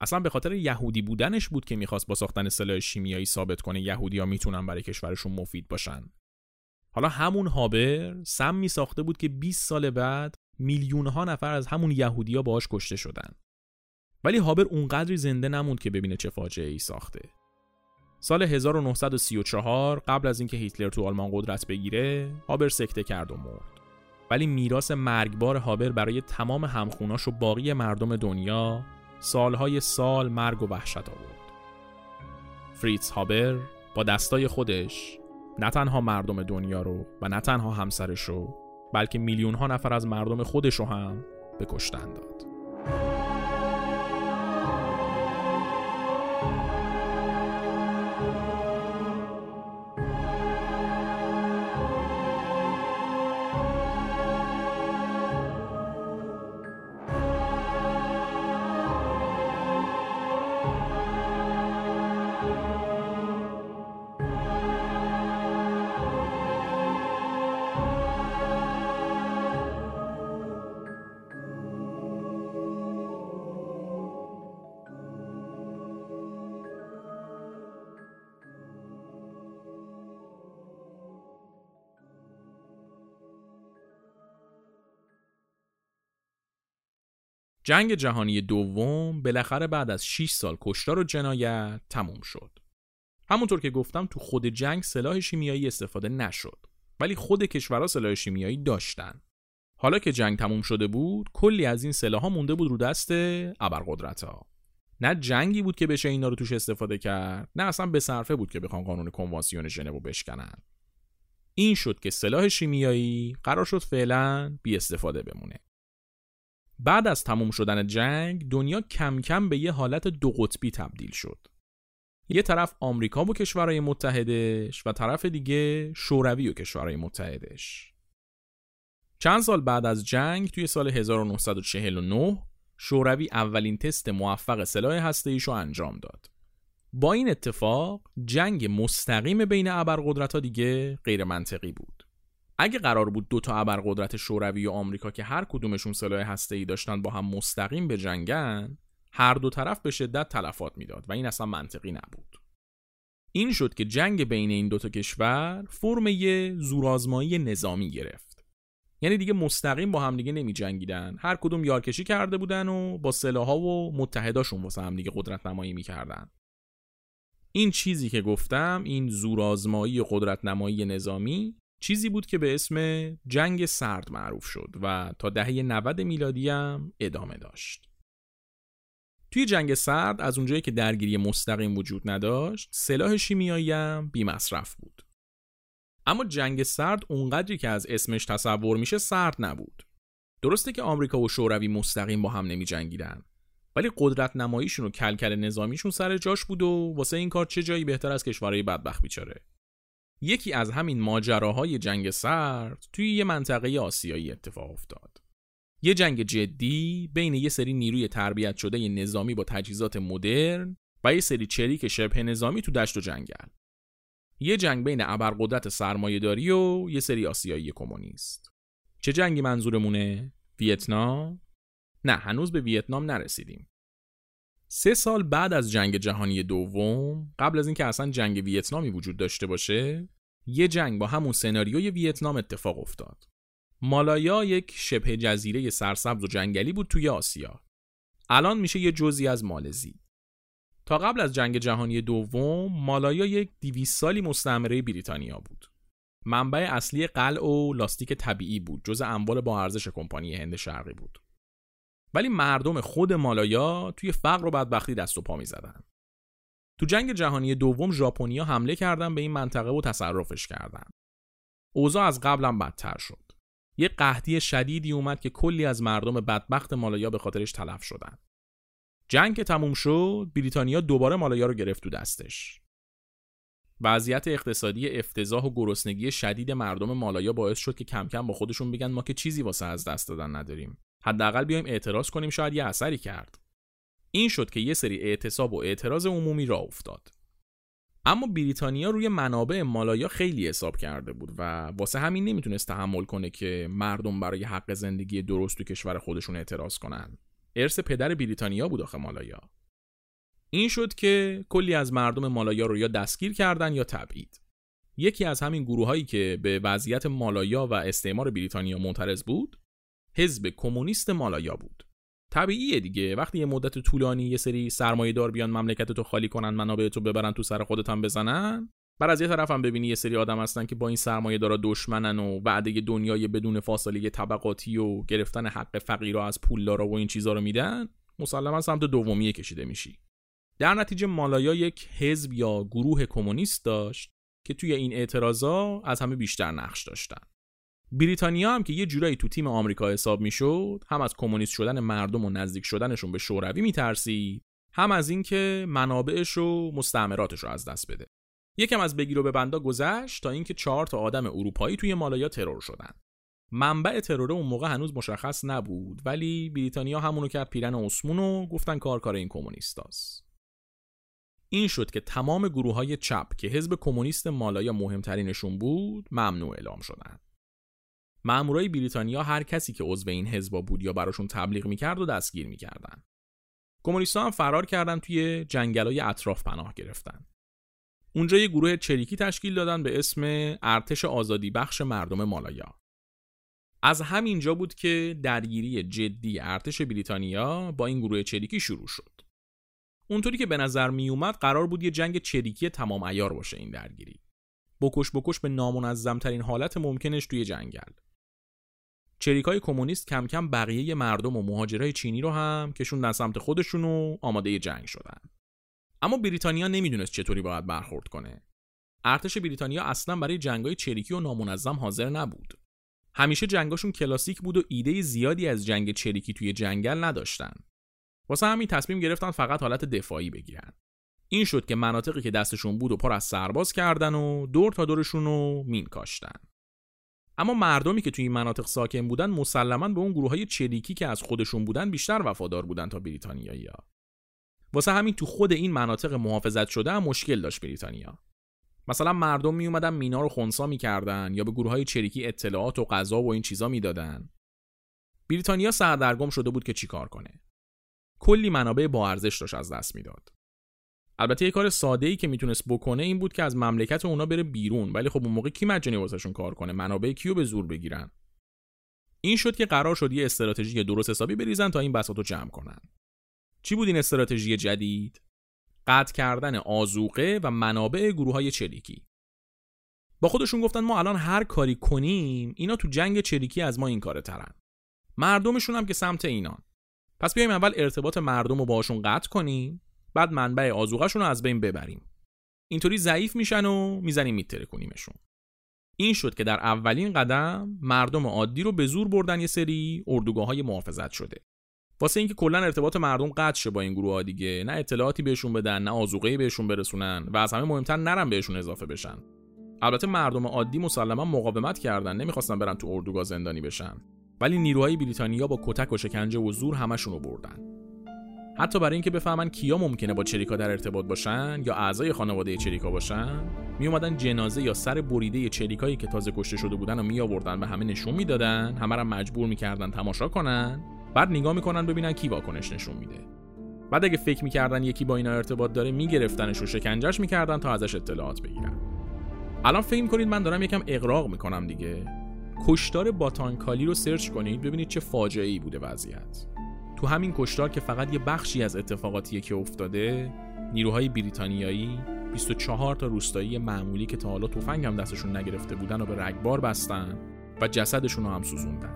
اصلا به خاطر یهودی بودنش بود که می‌خواست با ساختن سلاح شیمیایی ثابت کنه یهودیا می‌تونن برای کشورشون مفید باشن. حالا همون هابر سم می ساخته بود که 20 سال بعد میلیون ها نفر از همون یهودیا باهاش کشته شدن. ولی هابر اونقدری زنده نموند که ببینه چه فاجعه ای ساخته. سال 1934 قبل از اینکه هیتلر تو آلمان قدرت بگیره، هابر سکته کرد و مرد. ولی میراث مرگبار هابر برای تمام همخوناش و باقی مردم دنیا سالهای سال مرگ و وحشت آورد. فریتز هابر با دستای خودش نه تنها مردم دنیا رو و نه تنها همسرش رو بلکه میلیون ها نفر از مردم خودش رو هم به کشتن داد. جنگ جهانی دوم بالاخره بعد از 6 سال کشتار و جنایت تموم شد. همونطور که گفتم تو خود جنگ سلاح شیمیایی استفاده نشد ولی خود کشورها سلاح شیمیایی داشتن. حالا که جنگ تموم شده بود کلی از این سلاح مونده بود رو دست ابرقدرت ها. نه جنگی بود که بشه اینا رو توش استفاده کرد نه اصلا به صرفه بود که بخوان قانون کنوانسیون ژنو بشکنن. این شد که سلاح شیمیایی قرار شد فعلا بی استفاده بمونه. بعد از تموم شدن جنگ دنیا کم کم به یه حالت دو قطبی تبدیل شد. یه طرف آمریکا و کشورهای متحدش و طرف دیگه شوروی و کشورهای متحدش. چند سال بعد از جنگ توی سال 1949 شوروی اولین تست موفق سلاح هسته رو انجام داد. با این اتفاق جنگ مستقیم بین ابرقدرت‌ها دیگه غیر منطقی بود. اگه قرار بود دو تا ابرقدرت شوروی و آمریکا که هر کدومشون سلاح هسته‌ای داشتن با هم مستقیم به جنگن هر دو طرف به شدت تلفات می‌داد و این اصلا منطقی نبود. این شد که جنگ بین این دوتا کشور فرم یه زورآزمایی نظامی گرفت. یعنی دیگه مستقیم با هم دیگه نمی جنگیدن هر کدوم یارکشی کرده بودن و با سلاحها و متحداشون واسه هم دیگه قدرت نمایی می‌کردن. این چیزی که گفتم این زورآزمایی قدرت نمایی نظامی چیزی بود که به اسم جنگ سرد معروف شد و تا دهه 90 میلادی هم ادامه داشت. توی جنگ سرد از اونجایی که درگیری مستقیم وجود نداشت، سلاح شیمیایی هم بی مصرف بود. اما جنگ سرد اونقدری که از اسمش تصور میشه سرد نبود. درسته که آمریکا و شوروی مستقیم با هم نمی جنگیدن. ولی قدرت نماییشون و کلکل نظامیشون سر جاش بود و واسه این کار چه جایی بهتر از کشورهای بدبخت بیچاره. یکی از همین ماجراهای جنگ سرد توی یه منطقه آسیایی اتفاق افتاد. یه جنگ جدی بین یه سری نیروی تربیت شده نظامی با تجهیزات مدرن و یه سری چریک شبه نظامی تو دشت و جنگل. یه جنگ بین ابرقدرت سرمایه‌داری و یه سری آسیایی کمونیست. چه جنگی منظورمونه؟ ویتنام؟ نه هنوز به ویتنام نرسیدیم. سه سال بعد از جنگ جهانی دوم قبل از اینکه اصلا جنگ ویتنامی وجود داشته باشه یه جنگ با همون سناریوی ویتنام اتفاق افتاد مالایا یک شبه جزیره سرسبز و جنگلی بود توی آسیا. الان میشه یه جزی از مالزی. تا قبل از جنگ جهانی دوم مالایا یک 200 سالی مستعمره بریتانیا بود. منبع اصلی قلع و لاستیک طبیعی بود جز اموال با ارزش کمپانی هند شرقی بود. ولی مردم خود مالایا توی فقر و بدبختی دست و پا می‌زدن. تو جنگ جهانی دوم ژاپنیا حمله کردن به این منطقه و تصرفش کردن. اوضاع از قبلم بدتر شد. یه قحطی شدیدی اومد که کلی از مردم بدبخت مالایا به خاطرش تلف شدن. جنگ که تموم شد، بریتانیا دوباره مالایا رو گرفت تو دستش. وضعیت اقتصادی افتضاح و گرسنگی شدید مردم مالایا باعث شد که کم کم با خودشون بگن ما که چیزی واسه از دست دادن نداریم. حداقل بیایم اعتراض کنیم شاید یه اثری کرد. این شد که یه سری اعتصاب و اعتراض عمومی را افتاد. اما بریتانیا روی منابع مالایا خیلی حساب کرده بود و واسه همین نمی‌تونست تحمل کنه که مردم برای حق زندگی درست تو کشور خودشون اعتراض کنن. ارث پدر بریتانیا بود آخه مالایا. این شد که کلی از مردم مالایا رو یا دستگیر کردن یا تبعید. یکی از همین گروه هایی که به وضعیت مالایا و استعمار بریتانیا معترض بود، حزب کمونیست مالایا بود. طبیعیه دیگه. وقتی یه مدت طولانی یه سری سرمایه دار بیان مملکت تو خالی کنن منابع تو ببرن تو سر خودت هم بزنن بر از یه طرف هم ببینی یه سری آدم هستن که با این سرمایه دارا دشمنن و وعده دنیای بدون فاصله طبقاتی و گرفتن حق فقیرا از پولدارا و این چیزا رو میدن مسلما سمت دومیه کشیده میشی. در نتیجه مالایا یک حزب یا گروه کمونیست داشت که توی این اعتراضا از همه بیشتر نقش داشتن. بریتانیا هم که یه جورایی تو تیم آمریکا حساب می‌شد هم از کمونیست شدن مردم و نزدیک شدنشون به شوروی میترسید هم از اینکه منابعش و مستعمراتش رو از دست بده. یکم از بگیر به بندا گذشت تا اینکه چهار تا آدم اروپایی توی مالایا ترور شدن. منبع ترور اون موقع هنوز مشخص نبود ولی بریتانیا همونو کرد پیرن اسمون و گفتن کار کار این کمونیستاست. این شد که تمام گروه های چپ که حزب کمونیست مالایا مهمترینشون بود ممنوع اعلام شدند. مامورای بریتانیا هر کسی که عضو این حزب بود یا براشون تبلیغ می‌کرد و دستگیر می‌کردن. کمونیستان هم فرار کردن توی جنگلای اطراف پناه گرفتن. اونجا یه گروه چریکی تشکیل دادن به اسم ارتش آزادی بخش مردم مالایا. از همینجا بود که درگیری جدی ارتش بریتانیا با این گروه چریکی شروع شد. اونطوری که به نظر می اومد قرار بود یه جنگ چریکی تمام ایار باشه این درگیری. بکش بکش به نامنظم ترین حالت ممکنش توی جنگل. چریکای کمونیست کم کم بقیه مردم و مهاجرای چینی رو هم کشوندن سمت خودشون و آماده جنگ شدن. اما بریتانیا نمی‌دونست چطوری باید برخورد کنه. ارتش بریتانیا اصلا برای جنگای چریکی و نامنظم حاضر نبود. همیشه جنگاشون کلاسیک بود و ایده زیادی از جنگ چریکی توی جنگل نداشتن. واسه همین تصمیم گرفتن فقط حالت دفاعی بگیرن. این شد که مناطقی که دستشون بود و پر از سرباز کردن و دور تا دورشون رو مین کاشتن. اما مردمی که توی این مناطق ساکن بودن مسلما به اون گروه های چریکی که از خودشون بودن بیشتر وفادار بودن تا بریتانیایی ها. واسه همین تو خود این مناطق محافظت شده هم مشکل داشت بریتانیا. مثلا مردم می اومدن مینا رو خونسا می‌کردن یا به گروه های چریکی اطلاعات و غذا و این چیزا می‌دادن. بریتانیا سردرگم شده بود که چیکار کنه. کلی منابع با ارزش داشت از دست می‌داد. البته یه کار ساده ای که می‌تونست بکنه این بود که از مملکت اونا بره بیرون. ولی خب اون موقع کی مجانی واسهشون کار کنه؟ منابع کیو به زور بگیرن؟ این شد که قرار شد یه استراتژی درست حسابی بریزن تا این بساطو جمع کنن. چی بود این استراتژی جدید؟ قطع کردن آزوقه و منابع گروه های چریکی. با خودشون گفتن ما الان هر کاری کنیم اینا تو جنگ چریکی از ما این کاره ترن. مردمشون هم که سمت اینان. پس بیایم اول ارتباط مردم رو باشون قطع کنیم. بعد منبع آزوغشون رو از بین ببریم. اینطوری ضعیف میشن و می‌زنیم میترکونیمشون این شد که در اولین قدم مردم عادی رو به زور بردن یه سری اردوگاه های محافظت شده. واسه اینکه کلا ارتباط مردم قطع شه با این گروه ها دیگه نه اطلاعاتی بهشون بدن نه آزوقه بهشون برسونن و از همه مهمتر نرم بهشون اضافه بشن. البته مردم عادی مسلما مقاومت کردن نمی‌خواستن برن تو اردوگاه زندانی بشن. ولی نیروهای بریتانیا با کتک و شکنجه و زور همشون رو بردن. حتی برای اینکه بفهمن کیا ممکنه با چریکا در ارتباط باشن یا اعضای خانواده چریکا باشن می اومدن جنازه یا سر بریده چریکایی که تازه کشته شده بودن و می آوردن و همه نشون می‌دادن همه را مجبور می‌کردن تماشا کنن. بعد نگاه می‌کنن ببینن کی واکنش نشون میده. بعد اگه فکر می‌کردن یکی با اینا ارتباط داره میگرفتنش و شکنجهش می‌کردن تا ازش اطلاعات بگیرن. الان فکر کنید من دارم یکم اقراق می‌کنم دیگه. کشتار باتانکالی رو سرچ کنید ببینید چه فاجعه ای بوده وضعیت. تو همین کشتار که فقط یه بخشی از اتفاقاتیه که افتاده نیروهای بریتانیایی 24 تا روستایی معمولی که تا حالا تفنگ هم دستشون نگرفته بودن و به رگبار بستن و جسدشون رو هم سوزوندن.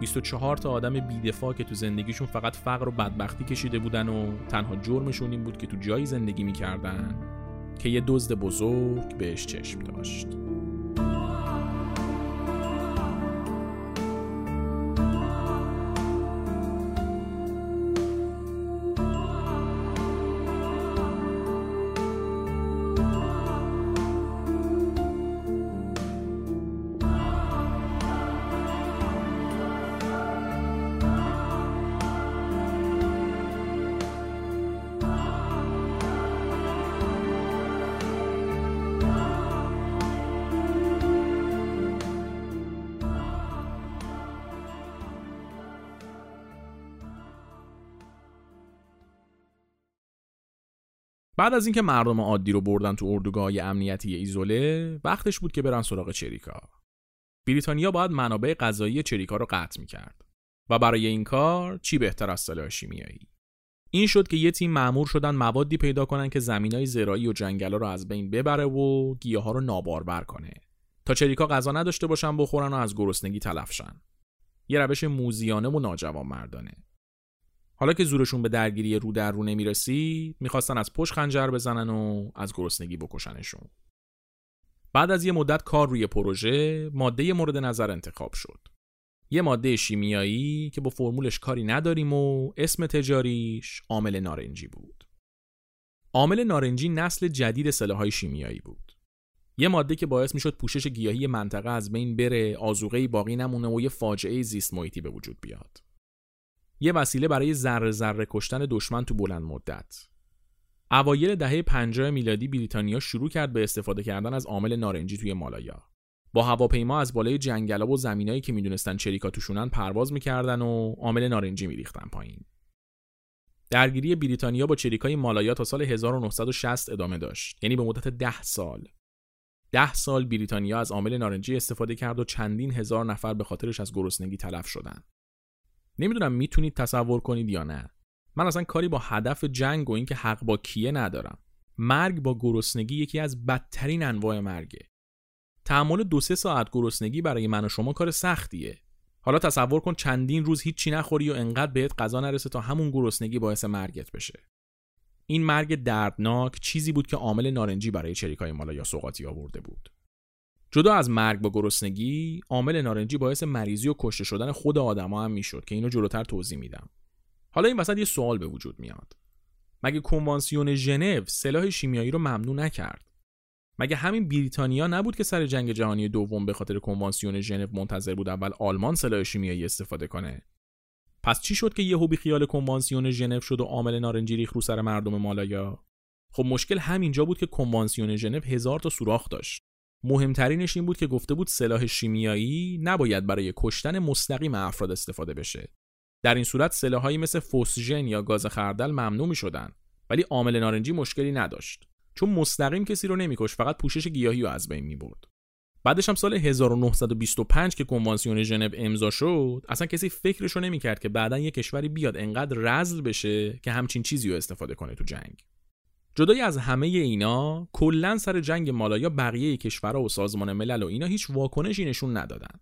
24 تا آدم بیدفاع که تو زندگیشون فقط فقر و بدبختی کشیده بودن و تنها جرمشون این بود که تو جایی زندگی می‌کردن که یه دزد بزرگ بهش چشم داشت. بعد از اینکه مردم عادی رو بردن تو اردوگاه امنیتی ایزوله وقتش بود که برن سراغ چریکا. بریتانیا باید منابع غذایی چریکا رو قطع می‌کرد و برای این کار چی بهتر از سلاح شیمیایی. این شد که یه تیم معمور شدن موادی پیدا کنن که زمینای زراعی و جنگلا رو از بین ببره و گیاها رو نابارور کنه تا چریکا غذا نداشته باشن بخورن و از گرسنگی تلفشن یه روش موزیانه و ناجوان مردانه حالا که زورشون به درگیری رو در رو نمی‌رسید می‌خواستن از پشت خنجر بزنن و از گرسنگی بکشنشون. بعد از یه مدت کار روی پروژه ماده مورد نظر انتخاب شد. یه ماده شیمیایی که با فرمولش کاری نداریم و اسم تجاریش عامل نارنجی بود. عامل نارنجی نسل جدید سلاحهای شیمیایی بود. یه ماده که باعث می‌شد پوشش گیاهی منطقه از بین بره آزوغه باقی نمونه و یه فاجعه زیست محیطی به وجود بیاد. یه وسیله برای ذره ذره کشتن دشمن تو بلند مدت. اوایل دهه 50 میلادی بریتانیا شروع کرد به استفاده کردن از عامل نارنجی توی مالایا. با هواپیما از بالای جنگلا و زمینایی که می‌دونستن چریکا توشونن پرواز می‌کردن و عامل نارنجی میریختن پایین. درگیری بریتانیا با چریکای مالایا تا سال 1960 ادامه داشت یعنی به مدت ده سال ده سال بریتانیا از عامل نارنجی استفاده کرد و چندین هزار نفر به خاطرش از گرسنگی تلف شدند نمی‌دونم می‌تونید تصور کنید یا نه. من اصلا کاری با هدف جنگ و اینکه حق با کیه ندارم. مرگ با گرسنگی یکی از بدترین انواع مرگه. تحمل دو سه ساعت گرسنگی برای من و شما کار سختیه. حالا تصور کن چندین روز هیچی نخوری و انقدر بهت غذا نرسه تا همون گرسنگی باعث مرگت بشه. این مرگ دردناک چیزی بود که عامل نارنجی برای چریکای مالا یا سوقاتی آورده بود. جدا از مرگ با گرسنگی عامل نارنجی باعث مریضی و کشته شدن خود آدما هم می‌شد که اینو جلوتر توضیح میدم. حالا این وسط یه سوال به وجود میاد. مگه کنوانسیون ژنو سلاح شیمیایی رو ممنوع نکرد؟ مگه همین بریتانیا نبود که سر جنگ جهانی دوم به خاطر کنوانسیون ژنو منتظر بود اول آلمان سلاح شیمیایی استفاده کنه؟ پس چی شد که یهو بی خیال کنوانسیون ژنو شد و عامل نارنجی ریخ رو سر مردم مالایا؟ خب مشکل همینجا بود که کنوانسیون ژنو هزار تا سوراخ داشت. مهمترینش این بود که گفته بود سلاح شیمیایی نباید برای کشتن مستقیم افراد استفاده بشه. در این صورت سلاحهایی مثل فوسژن یا گاز خردل ممنوع می شدن ولی عامل نارنجی مشکلی نداشت چون مستقیم کسی رو نمیکش فقط پوشش گیاهی رو از بین می برد. بعدش هم سال 1925 که کنوانسیون ژنو امضا شد اصلا کسی فکرش رو نمی‌کرد که بعدا یه کشوری بیاد انقدر رزل بشه که همچین چیزی رو استفاده کنه تو جنگ جدای از همه اینا کلا سر جنگ مالایا بقیه کشورها و سازمان ملل و اینا هیچ واکنشی نشون ندادن.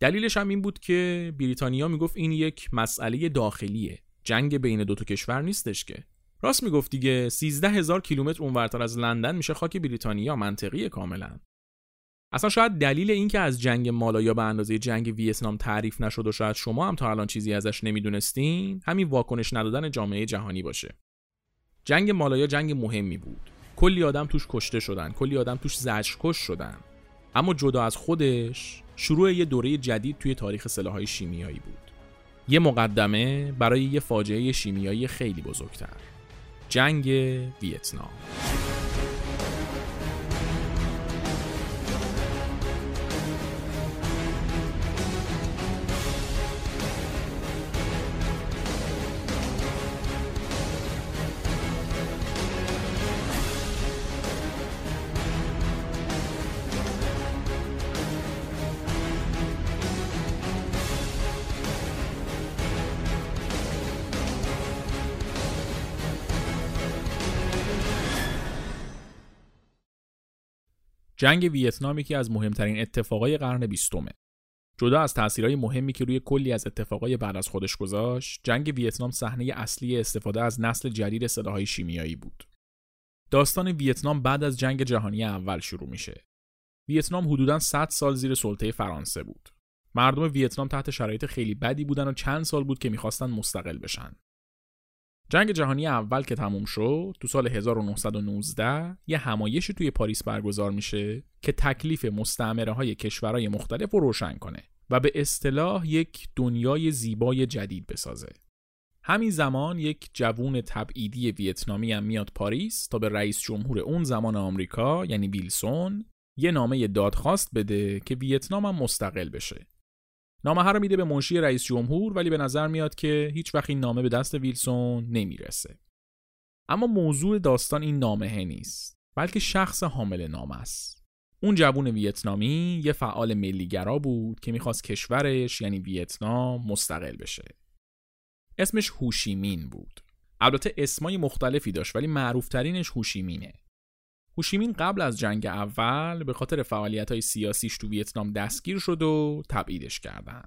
دلیلش هم این بود که بریتانیا می‌گفت این یک مسئله داخلیه. جنگ بین دو تا کشور نیستش که. راست می‌گفت دیگه 13 هزار کیلومتر اونورتر از لندن میشه خاک بریتانیا منطقی کاملا. اصلا شاید دلیل این که از جنگ مالایا به اندازه جنگ ویتنام تعریف نشد و شاید شما هم تا الان چیزی ازش نمی‌دونستین همین واکنش ندادن جامعه جهانی باشه. جنگ مالایا جنگ مهمی بود. کلی آدم توش کشته شدن کلی آدم توش زجر کش شدن. اما جدا از خودش شروع یه دوره جدید توی تاریخ سلاحهای شیمیایی بود. یه مقدمه برای یه فاجعه شیمیایی خیلی بزرگتر. جنگ ویتنام. جنگ ویتنام یکی از مهمترین اتفاقای قرن بیستمه. جدا از تاثیرهای مهمی که روی کلی از اتفاقای بعد از خودش گذاشت، جنگ ویتنام صحنه اصلی استفاده از نسل جدید سلاحهای شیمیایی بود. داستان ویتنام بعد از جنگ جهانی اول شروع میشه. ویتنام حدوداً 100 سال زیر سلطه فرانسه بود. مردم ویتنام تحت شرایط خیلی بدی بودن و چند سال بود که می‌خواستن مستقل بشن. جنگ جهانی اول که تموم شد تو سال 1919 یه همایشی توی پاریس برگزار میشه که تکلیف مستعمره های کشورهای مختلف رو روشن کنه و به اصطلاح یک دنیای زیبای جدید بسازه. همین زمان یک جوون تبعیدی ویتنامی هم میاد پاریس تا به رئیس جمهور اون زمان آمریکا یعنی ویلسون یه نامه دادخواست بده که ویتنام هم مستقل بشه. نامه رو میده به منشی رئیس جمهور ولی به نظر میاد که هیچ وقت این نامه به دست ویلسون نمی‌رسه. اما موضوع داستان این نامه نیست بلکه شخص حامل نامه است. اون جوون ویتنامی یه فعال ملیگرا بود که می‌خواست کشورش یعنی ویتنام مستقل بشه. اسمش هوشیمین بود. البته اسمای مختلفی داشت ولی معروفترینش هوشیمینه. هوشیمین قبل از جنگ اول به خاطر فعالیت های سیاسیش تو ویتنام دستگیر شد و تبعیدش کردن.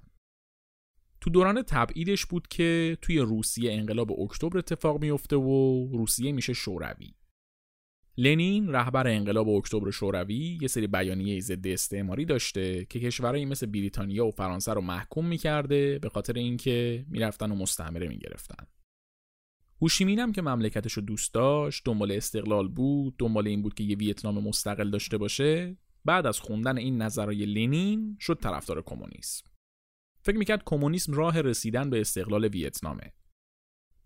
تو دوران تبعیدش بود که توی روسیه انقلاب اکتبر اتفاق میفته و روسیه میشه شوروی. لنین رهبر انقلاب اکتبر شوروی یه سری بیانیه ضد استعماری داشته که کشورهایی مثل بریتانیا و فرانسه رو محکوم می‌کرده به خاطر اینکه می‌رفتن و مستعمره می‌گرفتن. هوشیمین هم که مملکتش رو دوست داشت دنبال استقلال بود دنبال این بود که یه ویتنام مستقل داشته باشه. بعد از خوندن این نظرهای لنین شد طرفدار کمونیسم. فکر می‌کرد کمونیسم راه رسیدن به استقلال ویتنامه.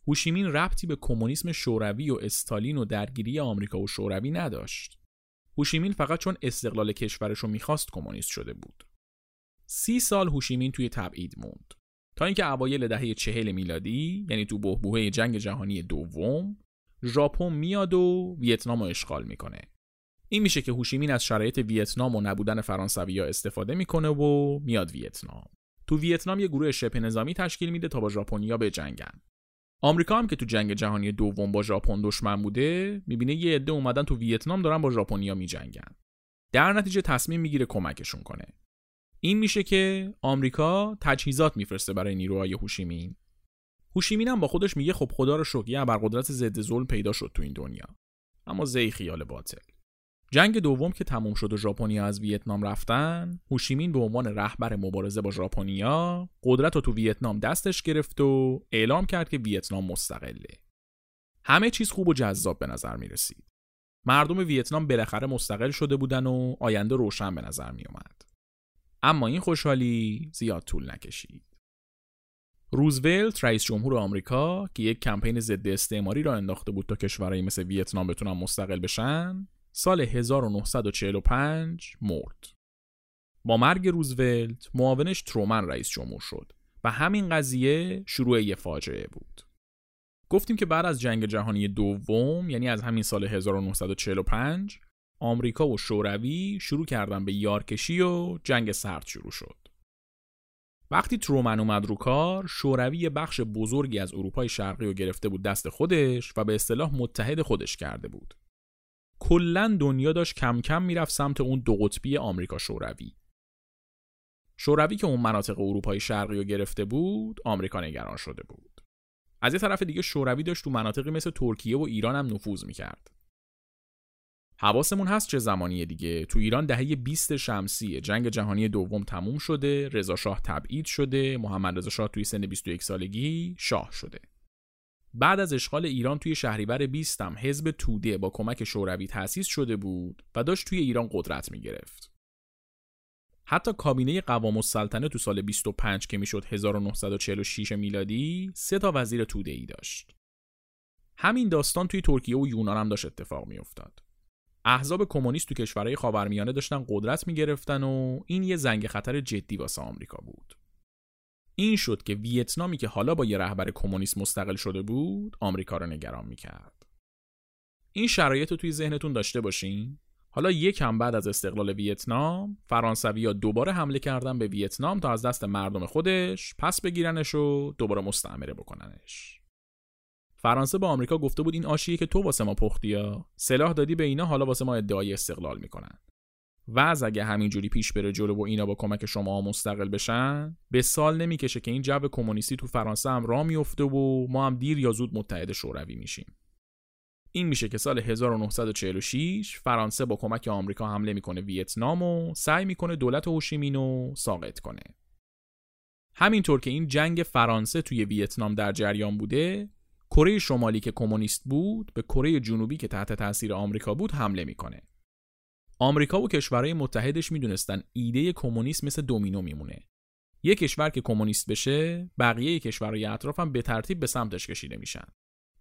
هوشیمین ربطی به کمونیسم شوروی و استالین و درگیری آمریکا و شوروی نداشت. هوشیمین فقط چون استقلال کشورش رو می‌خواست کمونیست شده بود. سی سال هوشیمین توی تبعید موند. تا اینکه اوایل دهه چهل میلادی یعنی تو بحبوحه جنگ جهانی دوم ژاپن میاد و ویتنام رو اشغال می‌کنه. این میشه که هوشیمین از شرایط ویتنام و نبودن فرانسوی ها استفاده می‌کنه و میاد ویتنام. تو ویتنام یه گروه شبه نظامی تشکیل میده تا با ژاپنیا بجنگن. آمریکا هم که تو جنگ جهانی دوم با ژاپن دشمن بوده می‌بینه یه عده اومدن تو ویتنام دارن با ژاپنیا میجنگن. در نتیجه تصمیم می‌گیره کمکشون کنه. این میشه که آمریکا تجهیزات میفرسته برای نیروهای هوشیمین. هوشیمین هم با خودش میگه خب خدا رو شکر یه ابرقدرت ضد ظلم پیدا شد تو این دنیا. اما زی خیال باطل. جنگ دوم که تموم شد و ژاپنیا از ویتنام رفتن هوشیمین به عنوان رهبر مبارزه با ژاپنیا قدرت رو تو ویتنام دستش گرفت و اعلام کرد که ویتنام مستقله. همه چیز خوب و جذاب به نظر می رسید مردم ویتنام بالاخره مستقل شده بودن و آینده روشن به نظر می اومد. اما این خوشحالی زیاد طول نکشید. روزولت رئیس جمهور آمریکا که یک کمپین ضد استعماری را انداخته بود تا کشورهایی مثل ویتنام بتونن مستقل بشن، سال 1945 مرد. با مرگ روزولت معاونش ترومن رئیس جمهور شد و همین قضیه شروع یه فاجعه بود. گفتیم که بعد از جنگ جهانی دوم یعنی از همین سال 1945 آمریکا و شوروی شروع کردن به یارکشی و جنگ سرد شروع شد. وقتی ترومن اومد رو کار، شوروی بخش بزرگی از اروپای شرقی رو گرفته بود دست خودش و به اصطلاح متحد خودش کرده بود. کلا دنیا داشت کم کم می‌رفت سمت اون دو قطبی آمریکا شوروی. شوروی که اون مناطق اروپای شرقی رو گرفته بود، آمریکا نگران شده بود. از یه طرف دیگه شوروی داشت تو مناطقی مثل ترکیه و ایران هم نفوذ می‌کرد. حواسمون هست چه زمانیه دیگه تو ایران دهه 20 شمسی جنگ جهانی دوم تموم شده رضا شاه تبعید شده محمد رضا شاه توی سن 21 سالگی شاه شده بعد از اشغال ایران توی شهریور 20 هم حزب توده با کمک شوروی تأسیس شده بود و داشت توی ایران قدرت می گرفت. حتی کابینه قوام السلطنه تو سال 25 که می‌شد 1946 میلادی سه تا وزیر توده ای داشت. همین داستان توی ترکیه و یونان هم داشت اتفاق میافتاد. احزاب کمونیست تو کشورهای خاورمیانه داشتن قدرت می‌گرفتن و این یه زنگ خطر جدی واسه آمریکا بود. این شد که ویتنامی که حالا با یه رهبر کمونیست مستقل شده بود، آمریکا رو نگران می‌کرد. این شرایط رو توی ذهنتون داشته باشین. حالا یکم بعد از استقلال ویتنام، فرانسوی ها دوباره حمله کردن به ویتنام تا از دست مردم خودش پس بگیرنش و دوباره مستعمره بکننش. فرانسه با آمریکا گفته بود این آشیه که تو واسه ما پختی سلاح دادی به اینا حالا واسه ما ادعای استقلال می‌کنن. و از اگه همینجوری پیش بره جلو و اینا با کمک شما مستقل بشن به سال نمی‌کشه که این جو کمونیستی تو فرانسه هم راه میفته و ما هم دیر یا زود متحد شوروی میشیم. این میشه که سال 1946 فرانسه با کمک آمریکا حمله می‌کنه ویتنام و سعی می‌کنه دولت هوشیمین رو ساقط کنه. همینطور که این جنگ فرانسه توی ویتنام در جریان بوده کره شمالی که کمونیست بود به کره جنوبی که تحت تاثیر آمریکا بود حمله می‌کنه آمریکا و کشورهای متحدش می‌دونستن ایده کمونیسم مثل دومینو میمونه یک کشور که کمونیست بشه بقیه کشورهای اطراف هم به ترتیب به سمتش کشیده میشن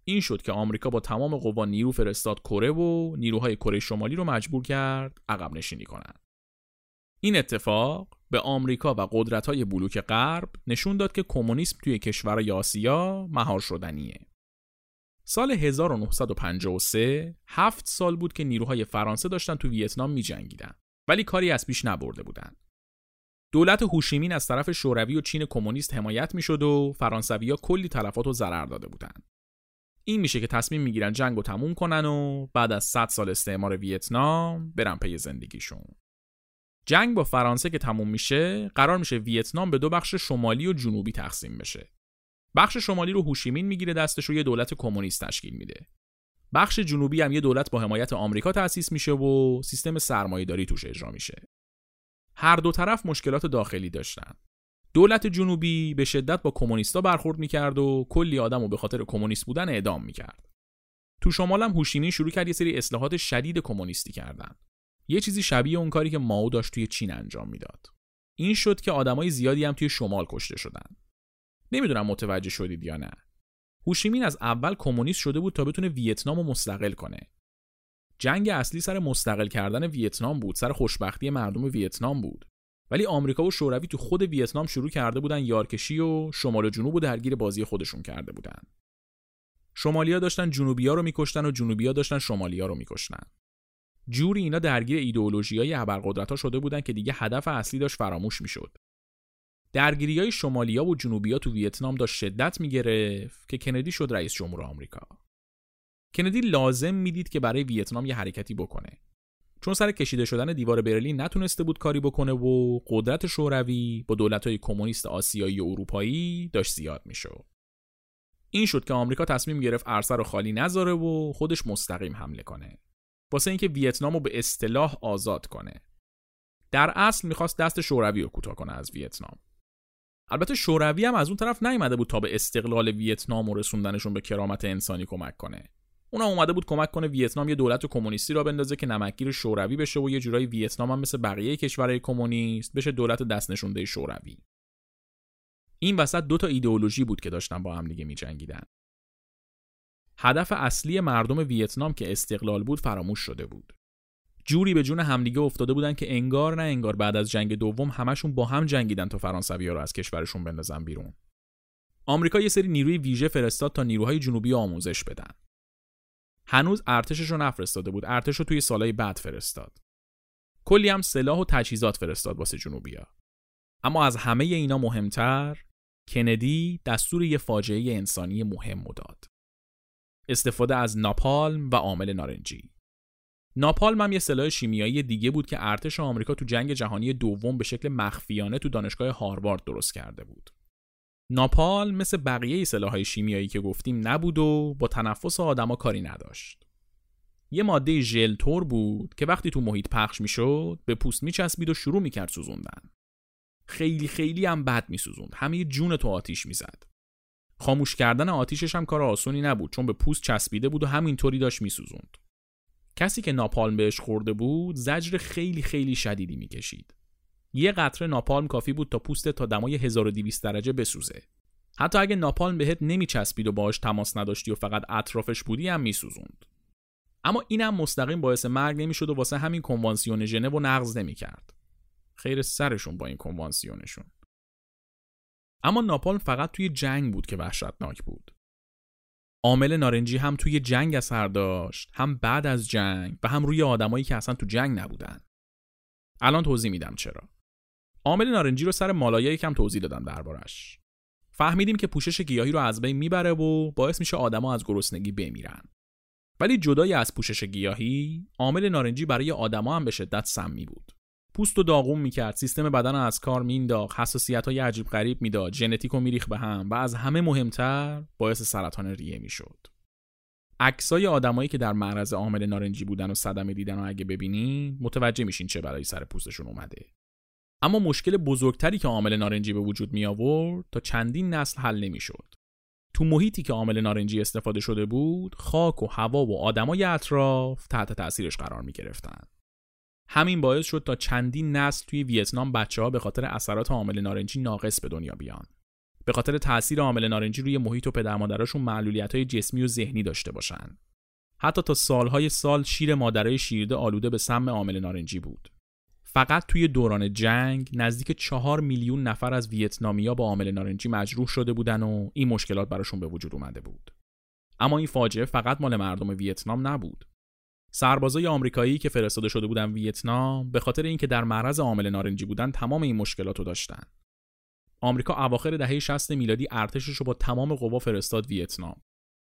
این شد که آمریکا با تمام قوا نیرو فرستاد کره و نیروهای کره شمالی رو مجبور کرد عقب نشینی کنند. این اتفاق به آمریکا و قدرت‌های بلوک غرب نشون داد که کمونیسم توی کشورهای آسیا مهار شدنیه. سال 1953 هفت سال بود که نیروهای فرانسه داشتن تو ویتنام می جنگیدن ولی کاری از پیش نبرده بودن. دولت هوشیمین از طرف شوروی و چین کمونیست حمایت می‌شد و فرانسویا کلی تلفات و ضرر داده بودند. این میشه که تصمیم می‌گیرن جنگ رو تموم کنن و بعد از 100 سال استعمار ویتنام برن پی زندگیشون. جنگ با فرانسه که تموم میشه قرار میشه ویتنام به دو بخش شمالی و جنوبی تقسیم بشه. بخش شمالی رو هوشیمین می‌گیره دستش رو یه دولت کمونیست تشکیل میده. بخش جنوبی هم یه دولت با حمایت آمریکا تأسیس میشه و سیستم سرمایه‌داری توش اجرا میشه. هر دو طرف مشکلات داخلی داشتن. دولت جنوبی به شدت با کمونیستا برخورد می‌کرد و کلی آدم و به خاطر کمونیست بودن اعدام می‌کرد. تو شمال هم هوشیمین شروع کرد یه سری اصلاحات شدید کمونیستی کردن. یه چیزی شبیه اون کاری که ماو داشت توی چین انجام می‌داد. این شد که آدمای زیادی هم توی شمال کشته شدن. نمی‌دونم متوجه شدید یا نه. هوشیمین از اول کمونیست شده بود تا بتونه ویتنام رو مستقل کنه. جنگ اصلی سر مستقل کردن ویتنام بود، سر خوشبختی مردم ویتنام بود. ولی آمریکا و شوروی تو خود ویتنام شروع کرده بودن یارکشی و شمال و جنوب و درگیر بازی خودشون کرده بودن. شمالیا داشتن جنوبیا رو میکشتن و جنوبیا داشتن شمالیا رو میکشتن. جوری اینا درگیر ایدئولوژیای ابرقدرت‌ها شده بودن که دیگه هدف اصلی داشت فراموش می‌شد. درگیری های شمالیا و جنوبیا تو ویتنام داشت شدت می‌گرفت که کندی شد رئیس جمهور آمریکا. کندی لازم می‌دید که برای ویتنام یه حرکتی بکنه. چون سر کشیده شدن دیوار برلین نتونسته بود کاری بکنه و قدرت شوروی با دولت‌های کمونیست آسیایی و اروپایی داشت زیاد می‌شد. این شد که آمریکا تصمیم گرفت عرصه رو خالی نذاره و خودش مستقیم حمله کنه. واسه اینکه ویتنام رو به اصطلاح آزاد کنه. در اصل می‌خواست دست شوروی رو کوتاه کنه از ویتنام. البته شوروی هم از اون طرف نیومده بود تا به استقلال ویتنام و رسوندنشون به کرامت انسانی کمک کنه. اونم اومده بود کمک کنه ویتنام یه دولت کمونیستی را بندازه که نمکگیر شوروی بشه و یه جورایی ویتنام هم مثل بقیه کشورهای کمونیست بشه دولت دست نشونده شوروی. این وسط دو تا ایدئولوژی بود که داشتن با هم دیگه میجنگیدن. هدف اصلی مردم ویتنام که استقلال بود فراموش شده بود. جوری به جون همدیگه افتاده بودن که انگار نه انگار بعد از جنگ دوم همشون با هم جنگیدن تا فرانسوی‌ها رو از کشورشون بندازن بیرون. آمریکا یه سری نیروی ویژه فرستاد تا نیروهای جنوبی آموزش بدن. هنوز ارتشش رو نفرستاده بود. ارتش رو توی سالهای بعد فرستاد. کلی هم سلاح و تجهیزات فرستاد واسه جنوبیا. اما از همه اینا مهمتر کندی دستور یه فاجعه انسانی مهم داد. استفاده از ناپالم و عامل نارنجی. ناپالم هم یه سلاح شیمیایی دیگه بود که ارتش آمریکا تو جنگ جهانی دوم به شکل مخفیانه تو دانشگاه هاروارد درست کرده بود. ناپال مثل بقیه سلاحهای شیمیایی که گفتیم نبود و با تنفس آدما کاری نداشت. یه ماده ژل تور بود که وقتی تو محیط پخش می‌شد به پوست میچسبید و شروع می‌کرد سوزوندن. خیلی خیلی هم بد میسوزوند. همه جون تو آتیش می‌زد. خاموش کردن آتیشش هم کار آسونی نبود چون به پوست چسبیده بود و همینطوری داشت میسوزوند. کسی که ناپالم بهش خورده بود زجر خیلی خیلی شدیدی می‌کشید. یه قطره ناپالم کافی بود تا پوست تا دمای 1200 درجه بسوزه. حتی اگه ناپالم بهت نمیچسبید و باهاش تماس نداشتی و فقط اطرافش بودی هم میسوزوند. اما اینم مستقیم باعث مرگ نمی‌شد و واسه همین کنوانسیون ژنو و نقض نمی‌کرد. خیر سرشون با این کنوانسیونشون. اما ناپالم فقط توی جنگ بود که وحشتناک بود. عامل نارنجی هم توی جنگ اثر داشت هم بعد از جنگ و هم روی آدمایی که اصلا تو جنگ نبودن. الان توضیح میدم چرا. عامل نارنجی رو سر مالایی کم توضیح دادم دربارش. فهمیدیم که پوشش گیاهی رو از بین می‌بره و باعث میشه آدما از گرسنگی بمیرن. ولی جدای از پوشش گیاهی عامل نارنجی برای آدما هم به شدت سمی بود. پوست و داغون می‌کرد. سیستم بدن رو از کار مینداخت حساسیت های عجیب غریب می‌داد. ژنتیک و میریخ به هم و از همه مهمتر باعث سرطان ریه می‌شد. عکسای آدمایی که در معرض عامل نارنجی بودن و صدمه دیدن و اگه ببینین متوجه میشین چه برای سر پوستشون اومده. اما مشکل بزرگتری که عامل نارنجی به وجود می آورد تا چندین نسل حل نمی‌شد. تو محیطی که عامل نارنجی استفاده شده بود خاک و هوا و آدمای اطراف تحت تاثیرش قرار می گرفتن. همین باعث شد تا چندین نسل توی ویتنام بچه ها به خاطر اثرات عامل نارنجی ناقص به دنیا بیان. به خاطر تاثیر عامل نارنجی روی محیط و پدر مادراشون معلولیت های جسمی و ذهنی داشته باشن. حتی تا سالهای سال شیر مادرای شیرده آلوده به سم عامل نارنجی بود. فقط توی دوران جنگ نزدیک چهار میلیون نفر از ویتنامیا با عامل نارنجی مجروح شده بودن و این مشکلات براشون به وجود اومده بود. اما این فاجعه فقط مال مردم ویتنام نبود. سربازای آمریکایی که فرستاده شده بودن ویتنام به خاطر اینکه در معرض عامل نارنجی بودن تمام این مشکلات رو داشتن. آمریکا اواخر دهه 60 میلادی ارتشش رو با تمام قوا فرستاد ویتنام.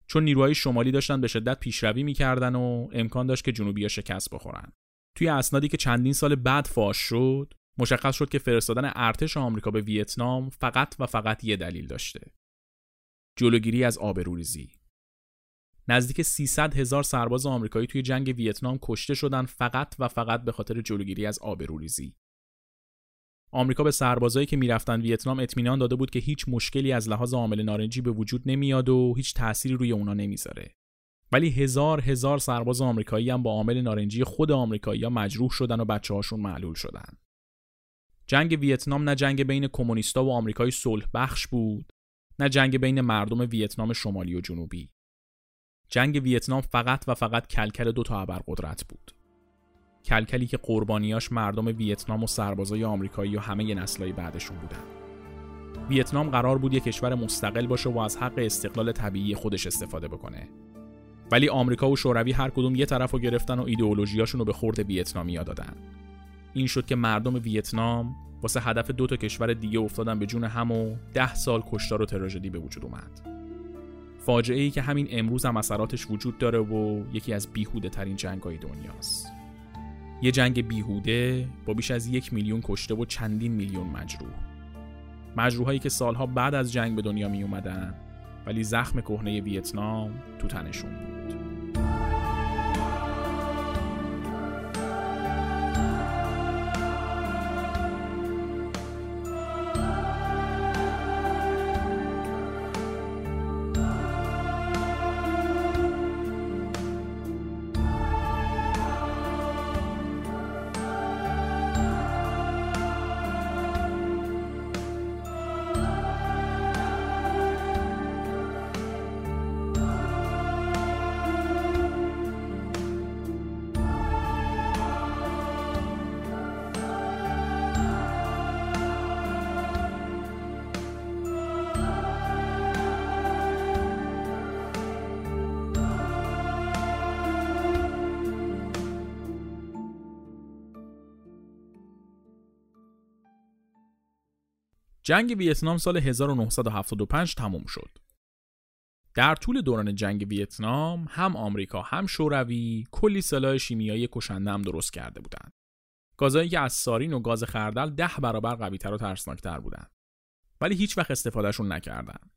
چون نیروهای شمالی داشتن به شدت پیشروی می‌کردن و امکان داشت که جنوبیا شکست بخورن. توی اسنادی که چندین سال بعد فاش شد مشخص شد که فرستادن ارتش آمریکا به ویتنام فقط و فقط یه دلیل داشته جلوگیری از آبروریزی نزدیک 300 هزار سرباز آمریکایی توی جنگ ویتنام کشته شدن فقط و فقط به خاطر جلوگیری از آبروریزی آمریکا به سربازایی که می‌رفتن ویتنام اطمینان داده بود که هیچ مشکلی از لحاظ عامل نارنجی به وجود نمیاد و هیچ تأثیری روی اونا نمی‌ذاره ولی هزار هزار سرباز آمریکایی هم با عامل نارنجی خود آمریکایی ها مجروح شدن و بچه هاشون معلول شدن. جنگ ویتنام نه جنگ بین کمونیستا و آمریکای صلح بخش بود نه جنگ بین مردم ویتنام شمالی و جنوبی. جنگ ویتنام فقط و فقط کلکل دو تا ابرقدرت بود. کلکلی که قربانیاش مردم ویتنام و سربازای آمریکایی و همه نسلهای بعدشون بودن. ویتنام قرار بود یک کشور مستقل باشه و از حق استقلال طبیعی خودش استفاده بکنه ولی آمریکا و شوروی هر کدوم یه طرف رو گرفتن و ایدئولوژیاشون رو به خورد ویتنامیا دادن این شد که مردم ویتنام واسه هدف دو تا کشور دیگه افتادن به جون هم و ده سال کشتار و تراژدی به وجود اومد فاجعه ای که همین امروز هم اثراتش وجود داره و یکی از بیهوده ترین جنگ های دنیاست. یه جنگ بیهوده با بیش از یک میلیون کشته و چندین میلیون مجروح. مجروحایی که سالها بعد از جنگ به دنیا می اومدن ولی زخم کهنه ویتنام تو تنشون بود. جنگ ویتنام سال 1975 تموم شد. در طول دوران جنگ ویتنام هم آمریکا هم شوروی کلی سلاح شیمیایی کشنده هم درست کرده بودند. گازایی که از سارین و گاز خردل ده برابر قویتر و ترسناکتر بودند. ولی هیچ وقت استفادهشون نکردن.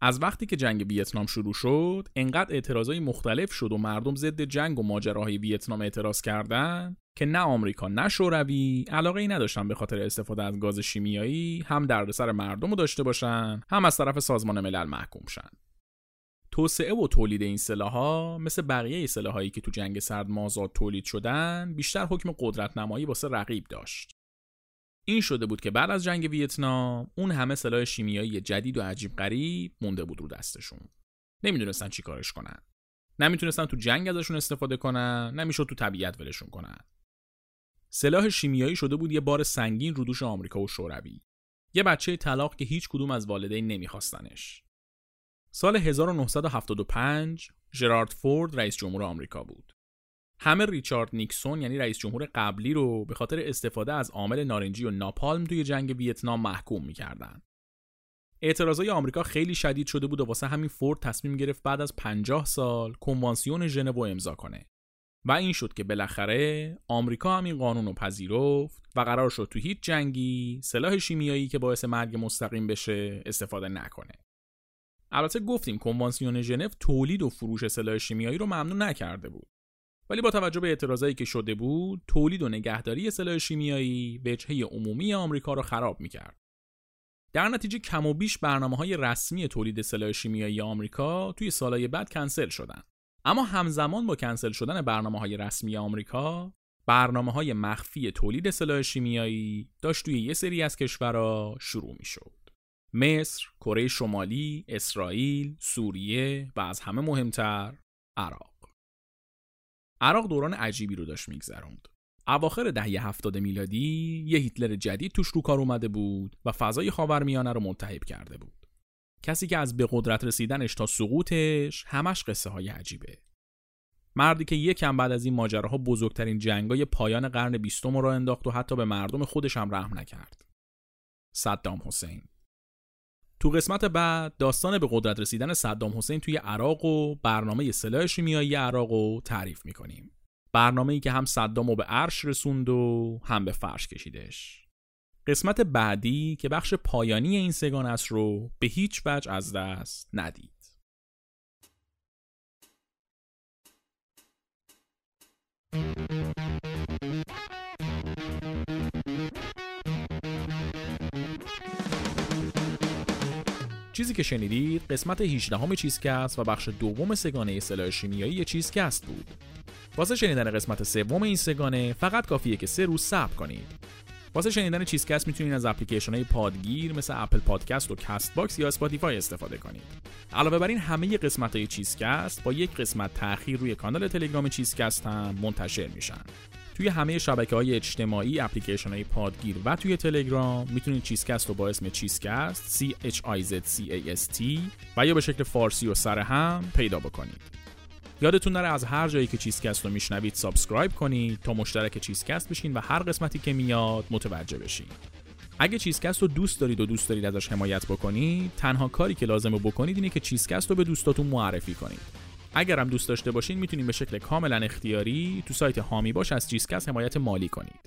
از وقتی که جنگ ویتنام شروع شد، انقدر اعتراضای مختلف شد و مردم ضد جنگ و ماجراهای ویتنام اعتراض کردند که نه آمریکا نه شوروی علاقه ای نداشتن به خاطر استفاده از گاز شیمیایی هم دردسر مردم رو داشته باشن هم از طرف سازمان ملل محکوم شن. توسعه و تولید این سلاحها مثل بقیه سلاحهایی که تو جنگ سرد مازاد تولید شدن بیشتر حکم قدرت نمایی واسه رقیب داشت. این شده بود که بعد از جنگ ویتنام اون همه سلاح شیمیایی جدید و عجیب غریب مونده بود رو دستشون. نمی‌دونستن چی کارش کنن. نمی‌تونستن تو جنگ ازشون استفاده کنن نمی‌شد تو طبیعت ولشون کنن. سلاح شیمیایی شده بود یه بار سنگین رو دوش آمریکا و شوروی. یه بچه طلاق که هیچ کدوم از والدین نمیخواستنش. سال 1975 جرارد فورد رئیس جمهور آمریکا بود. همه ریچارد نیکسون یعنی رئیس جمهور قبلی رو به خاطر استفاده از عامل نارنجی و ناپالم توی جنگ ویتنام محکوم می‌کردن. اعتراضای آمریکا خیلی شدید شده بود و واسه همین فورد تصمیم گرفت بعد از 50 سال کنوانسیون ژنو امضا کنه. و این شد که بالاخره آمریکا هم این قانون رو پذیرفت و قرار شد تو هیچ جنگی سلاح شیمیایی که باعث مرگ مستقیم بشه استفاده نکنه. البته گفتیم کنوانسیون ژنو تولید و فروش سلاح شیمیایی رو ممنوع نکرده بود. ولی با توجه به اعتراضایی که شده بود تولید و نگهداری سلاح شیمیایی وجهه عمومی آمریکا رو خراب می‌کرد. در نتیجه کم و بیش برنامه های رسمی تولید سلاح شیمیایی آمریکا توی سالهای بعد کنسل شدن. اما همزمان با کنسل شدن برنامه های رسمی آمریکا برنامه های مخفی تولید سلاح شیمیایی داشت توی یه سری از کشورها شروع می شد. مصر، کره شمالی، اسرائیل، سوریه و از همه مهمتر عراق. عراق دوران عجیبی رو داشت میگذروند. اواخر دهه هفتاد میلادی یه هیتلر جدید توش رو کار اومده بود و فضای خاورمیانه رو ملتهب کرده بود. کسی که از به قدرت رسیدنش تا سقوطش همش قصه های عجیبه. مردی که یکم بعد از این ماجراها بزرگترین جنگای پایان قرن بیستم رو انداخت و حتی به مردم خودش هم رحم نکرد. صدام حسین تو قسمت بعد داستان به قدرت رسیدن صدام حسین توی عراق و برنامه سلاح شیمیایی عراق رو تعریف می‌کنیم. برنامه ای که هم صدام رو به عرش رسوند و هم به فرش کشیدش. قسمت بعدی که بخش پایانی این سگان است رو به هیچ وجه از دست ندید. چیزی که شنیدید قسمت 18 همه چیزکست و بخش دوم سه‌گانه سلاح شیمیایی چیزکست بود. واسه شنیدن قسمت سوم این سه‌گانه فقط کافیه که سه روز صبر کنید. واسه شنیدن چیزکست می‌تونید از اپلیکیشن های پادگیر مثل Apple Podcast و Castbox یا Spotify استفاده کنید. علاوه بر این همه قسمت های چیزکست با یک قسمت تاخیر روی کانال تلگرام چیزکست هم منتشر میشن. توی همه شبکه های اجتماعی اپلیکیشن های پادگیر و توی تلگرام می‌تونید چیزکست رو با اسم چیزکست C H I Z C A S T و یا به شکل فارسی و سر هم پیدا بکنید. یادتون نره از هر جایی که چیزکست رو میشنوید subscribe کنید تا مشترک چیزکست بشین و هر قسمتی که میاد متوجه بشین. اگه چیزکست رو دوست دارید و دوست دارید ازش حمایت بکنید تنها کاری که لازمه بکنید اینه که چیزکست رو به دوستاتون معرفی کنید. اگر هم دوست داشته باشین می‌تونید به شکل کاملا اختیاری تو سایت حامی باش از چیزکست حمایت مالی کنید.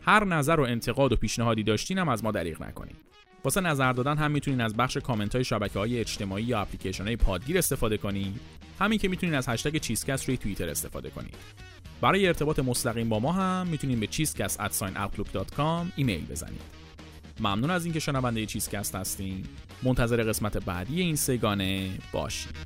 هر نظر و انتقاد و پیشنهادی داشتین هم از ما دریغ نکنید. واسه نظر دادن هم می‌تونید از بخش کامنت های شبکه های اجتماعی یا اپلیکیشن های پادگیر استفاده کنید همین که می‌تونید از هشتگ چیزکست روی توییتر استفاده کنید برای ارتباط مستقیم با ما هم می‌تونید به cheezecast@outlook.com ایمیل بزنید ممنون از اینکه شنونده چیزکست هستین. منتظر قسمت بعدی این سگانه باشید